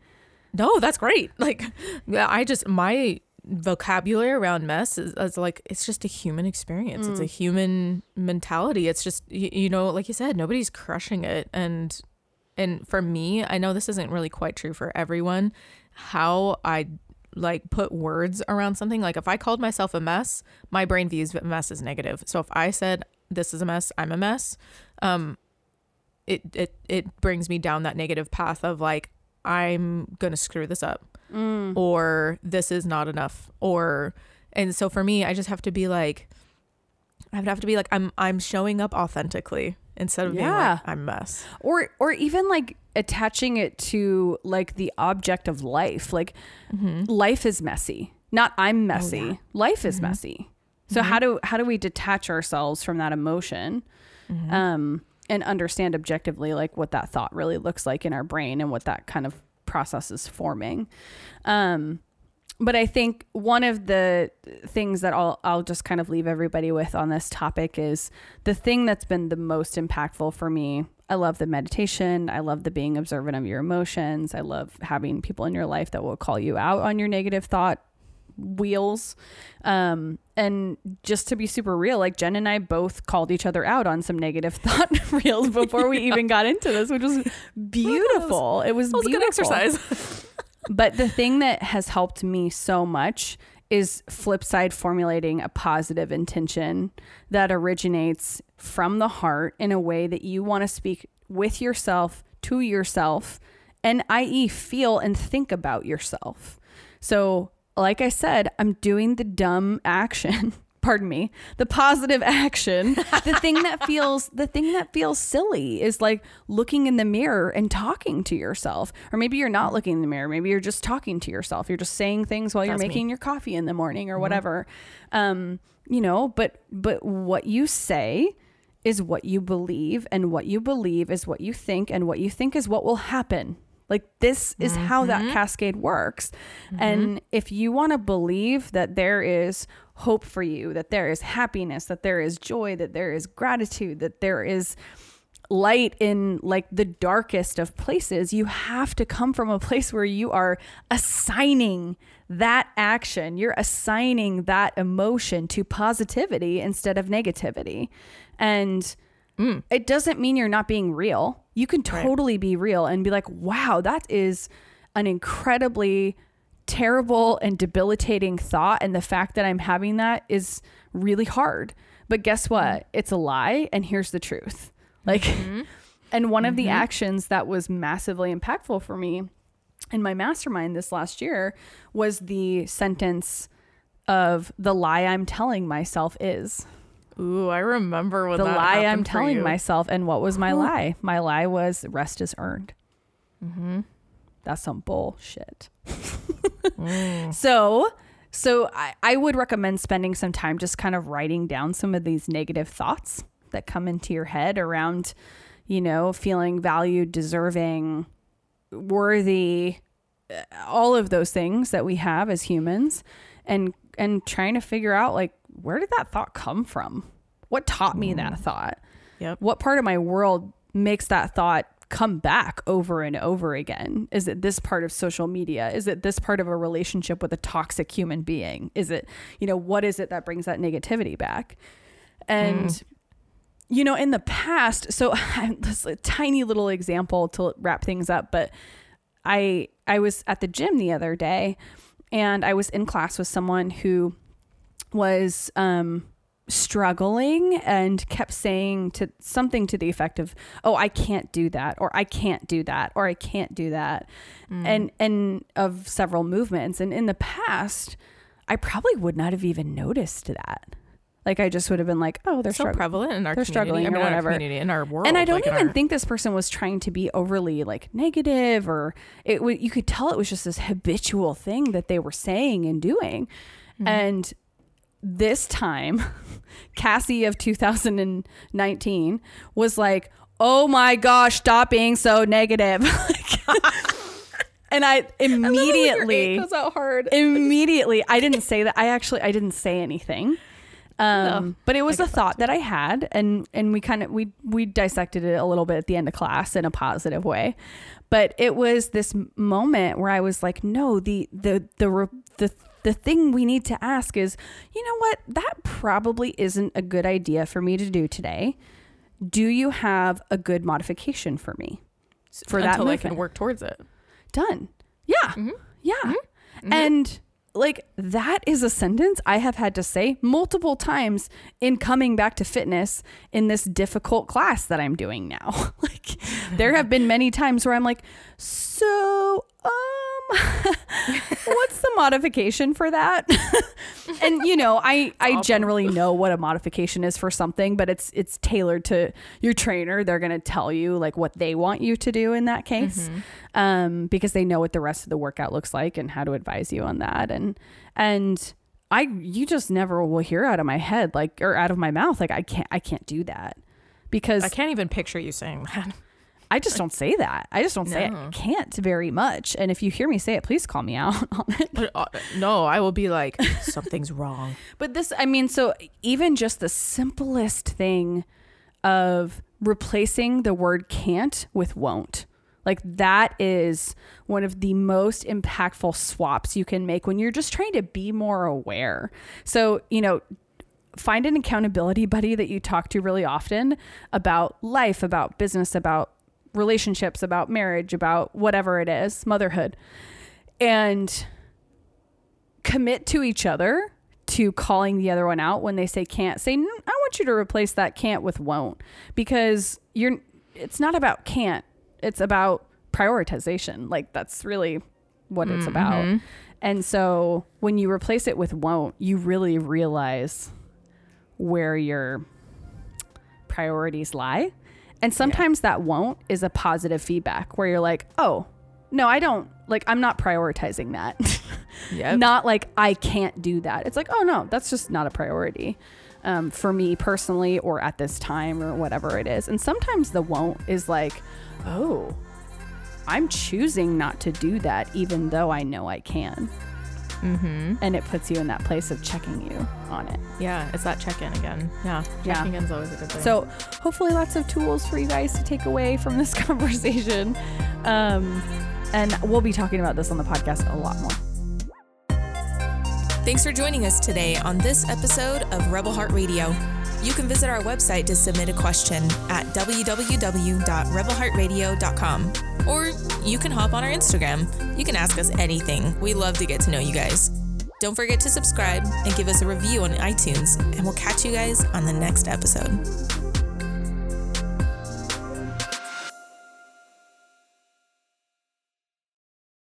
No, that's great. Like, yeah, I just my vocabulary around mess is, is like it's just a human experience. It's a human mentality. It's just you, you know, like you said, nobody's crushing it, and and for me, I know this isn't really quite true for everyone. How I like put words around something, like if I called myself a mess, my brain views mess as negative. So if I said this is a mess, I'm a mess, um, it it it brings me down that negative path of like I'm gonna screw this up Mm. or this is not enough or and so for me I just have to be like I would have to be like I'm I'm showing up authentically instead of being Yeah. like I'm a mess. or or even like attaching it to like the object of life like mm-hmm. life is messy not i'm oh, messy yeah. life is mm-hmm. messy so mm-hmm. how do how do we detach ourselves from that emotion um and understand objectively like what that thought really looks like in our brain and what that kind of process is forming um but I think one of the things that I'll I'll just kind of leave everybody with on this topic is the thing that's been the most impactful for me. I love the meditation. I love the being observant of your emotions. I love having people in your life that will call you out on your negative thought wheels. Um, and just to be super real, like Jen and I both called each other out on some negative thought reels before we even got into this, which was beautiful. It was, That was a good exercise. But the thing that has helped me so much is flip side formulating a positive intention that originates from the heart in a way that you want to speak with yourself, to yourself, and i.e., feel and think about yourself. So, like I said, I'm doing the dumb action. Pardon me, the positive action. The thing that feels the thing that feels silly is like looking in the mirror and talking to yourself. Or maybe you're not looking in the mirror. Maybe you're just talking to yourself. You're just saying things while you're That's me. making your coffee in the morning or whatever. Um, you know, but but what you say is what you believe and what you believe is what you think and what you think is what will happen. Like this is mm-hmm. how that cascade works. Mm-hmm. And if you want to believe that there is hope for you, that there is happiness, that there is joy, that there is gratitude, that there is light in like the darkest of places, you have to come from a place where you are assigning that action, you're assigning that emotion to positivity instead of negativity. And Mm. it doesn't mean you're not being real. You can totally be real and be like, wow, that is an incredibly terrible and debilitating thought. And the fact that I'm having that is really hard. But guess mm-hmm. what? It's a lie. And here's the truth. Like, mm-hmm. and one of the mm-hmm. actions that was massively impactful for me in my mastermind this last year was the sentence of the lie I'm telling myself is Ooh, I remember when the lie I'm telling you. myself. And what was my lie? My lie was rest is earned. Mm-hmm. That's some bullshit. Mm. So, so I, I would recommend spending some time just kind of writing down some of these negative thoughts that come into your head around, you know, feeling valued, deserving, worthy, uh, all of those things that we have as humans and and trying to figure out like where did that thought come from? What taught me that mm. thought? Yep. What part of my world makes that thought come back over and over again? Is it this part of social media? Is it this part of a relationship with a toxic human being? Is it, you know, what is it that brings that negativity back? And mm. you know, in the past, so this a tiny little example to wrap things up, but I I was at the gym the other day and I was in class with someone who was um struggling and kept saying to something to the effect of oh I can't do that or I can't do that or I can't do that and and of several movements and in the past I probably would not have even noticed that like I just would have been like oh they're so struggling prevalent in our they're community. struggling I mean, or in our whatever. in our world. and I don't like, even our- think this person was trying to be overly like negative or it w- you could tell it was just this habitual thing that they were saying and doing. Hmm. And this time, Cassie of 2019 was like, "Oh my gosh, stop being so negative." and I immediately goes out hard. immediately i didn't say that i actually i didn't say anything um, No, but it was a thought that i had and and we kind of we we dissected it a little bit at the end of class in a positive way but it was this moment where i was like no the the the the the thing we need to ask is you know what that probably isn't a good idea for me to do today do you have a good modification for me for that until I can work towards it. done. Yeah. Mm-hmm. Yeah. And like that is a sentence I have had to say multiple times in coming back to fitness in this difficult class that I'm doing now. like there have been many times where I'm like, so um what's the modification for that? and you know, I I awful. generally know what a modification is for something, but it's it's tailored to your trainer. They're going to tell you like what they want you to do in that case. Um because they know what the rest of the workout looks like and how to advise you on that and and I you just never will hear out of my head like or out of my mouth like I can't I can't do that. Because I can't even picture you saying that. I just don't say that. I just don't say it. I can't very much. And if you hear me say it, please call me out on it. But, uh, no, I will be like, something's wrong. But this, I mean, so even just the simplest thing of replacing the word can't with won't. Like that is one of the most impactful swaps you can make when you're just trying to be more aware. So, you know, find an accountability buddy that you talk to really often about life, about business, about relationships, about marriage, about whatever it is, motherhood. And commit to each other to calling the other one out when they say can't say "Mm, i want you to replace that can't with won't because you're it's not about can't it's about prioritization. Like that's really what it's about. And so when you replace it with won't you really realize where your priorities lie and sometimes that won't is a positive feedback where you're like oh no i don't like i'm not prioritizing that Yep. not like I can't do that. It's like, oh no, that's just not a priority um, for me personally or at this time or whatever it is. And sometimes the won't is like, oh, I'm choosing not to do that even though I know I can. Mm-hmm. And it puts you in that place of checking you on it. Yeah, it's that check in again. Yeah, Yeah. checking in's always a good thing. So hopefully lots of tools for you guys to take away from this conversation. Um, and we'll be talking about this on the podcast a lot more. Thanks for joining us today on this episode of Rebel Heart Radio. You can visit our website to submit a question at www.rebelheartradio.com. Or you can hop on our Instagram. You can ask us anything. We love to get to know you guys. Don't forget to subscribe and give us a review on iTunes, and we'll catch you guys on the next episode.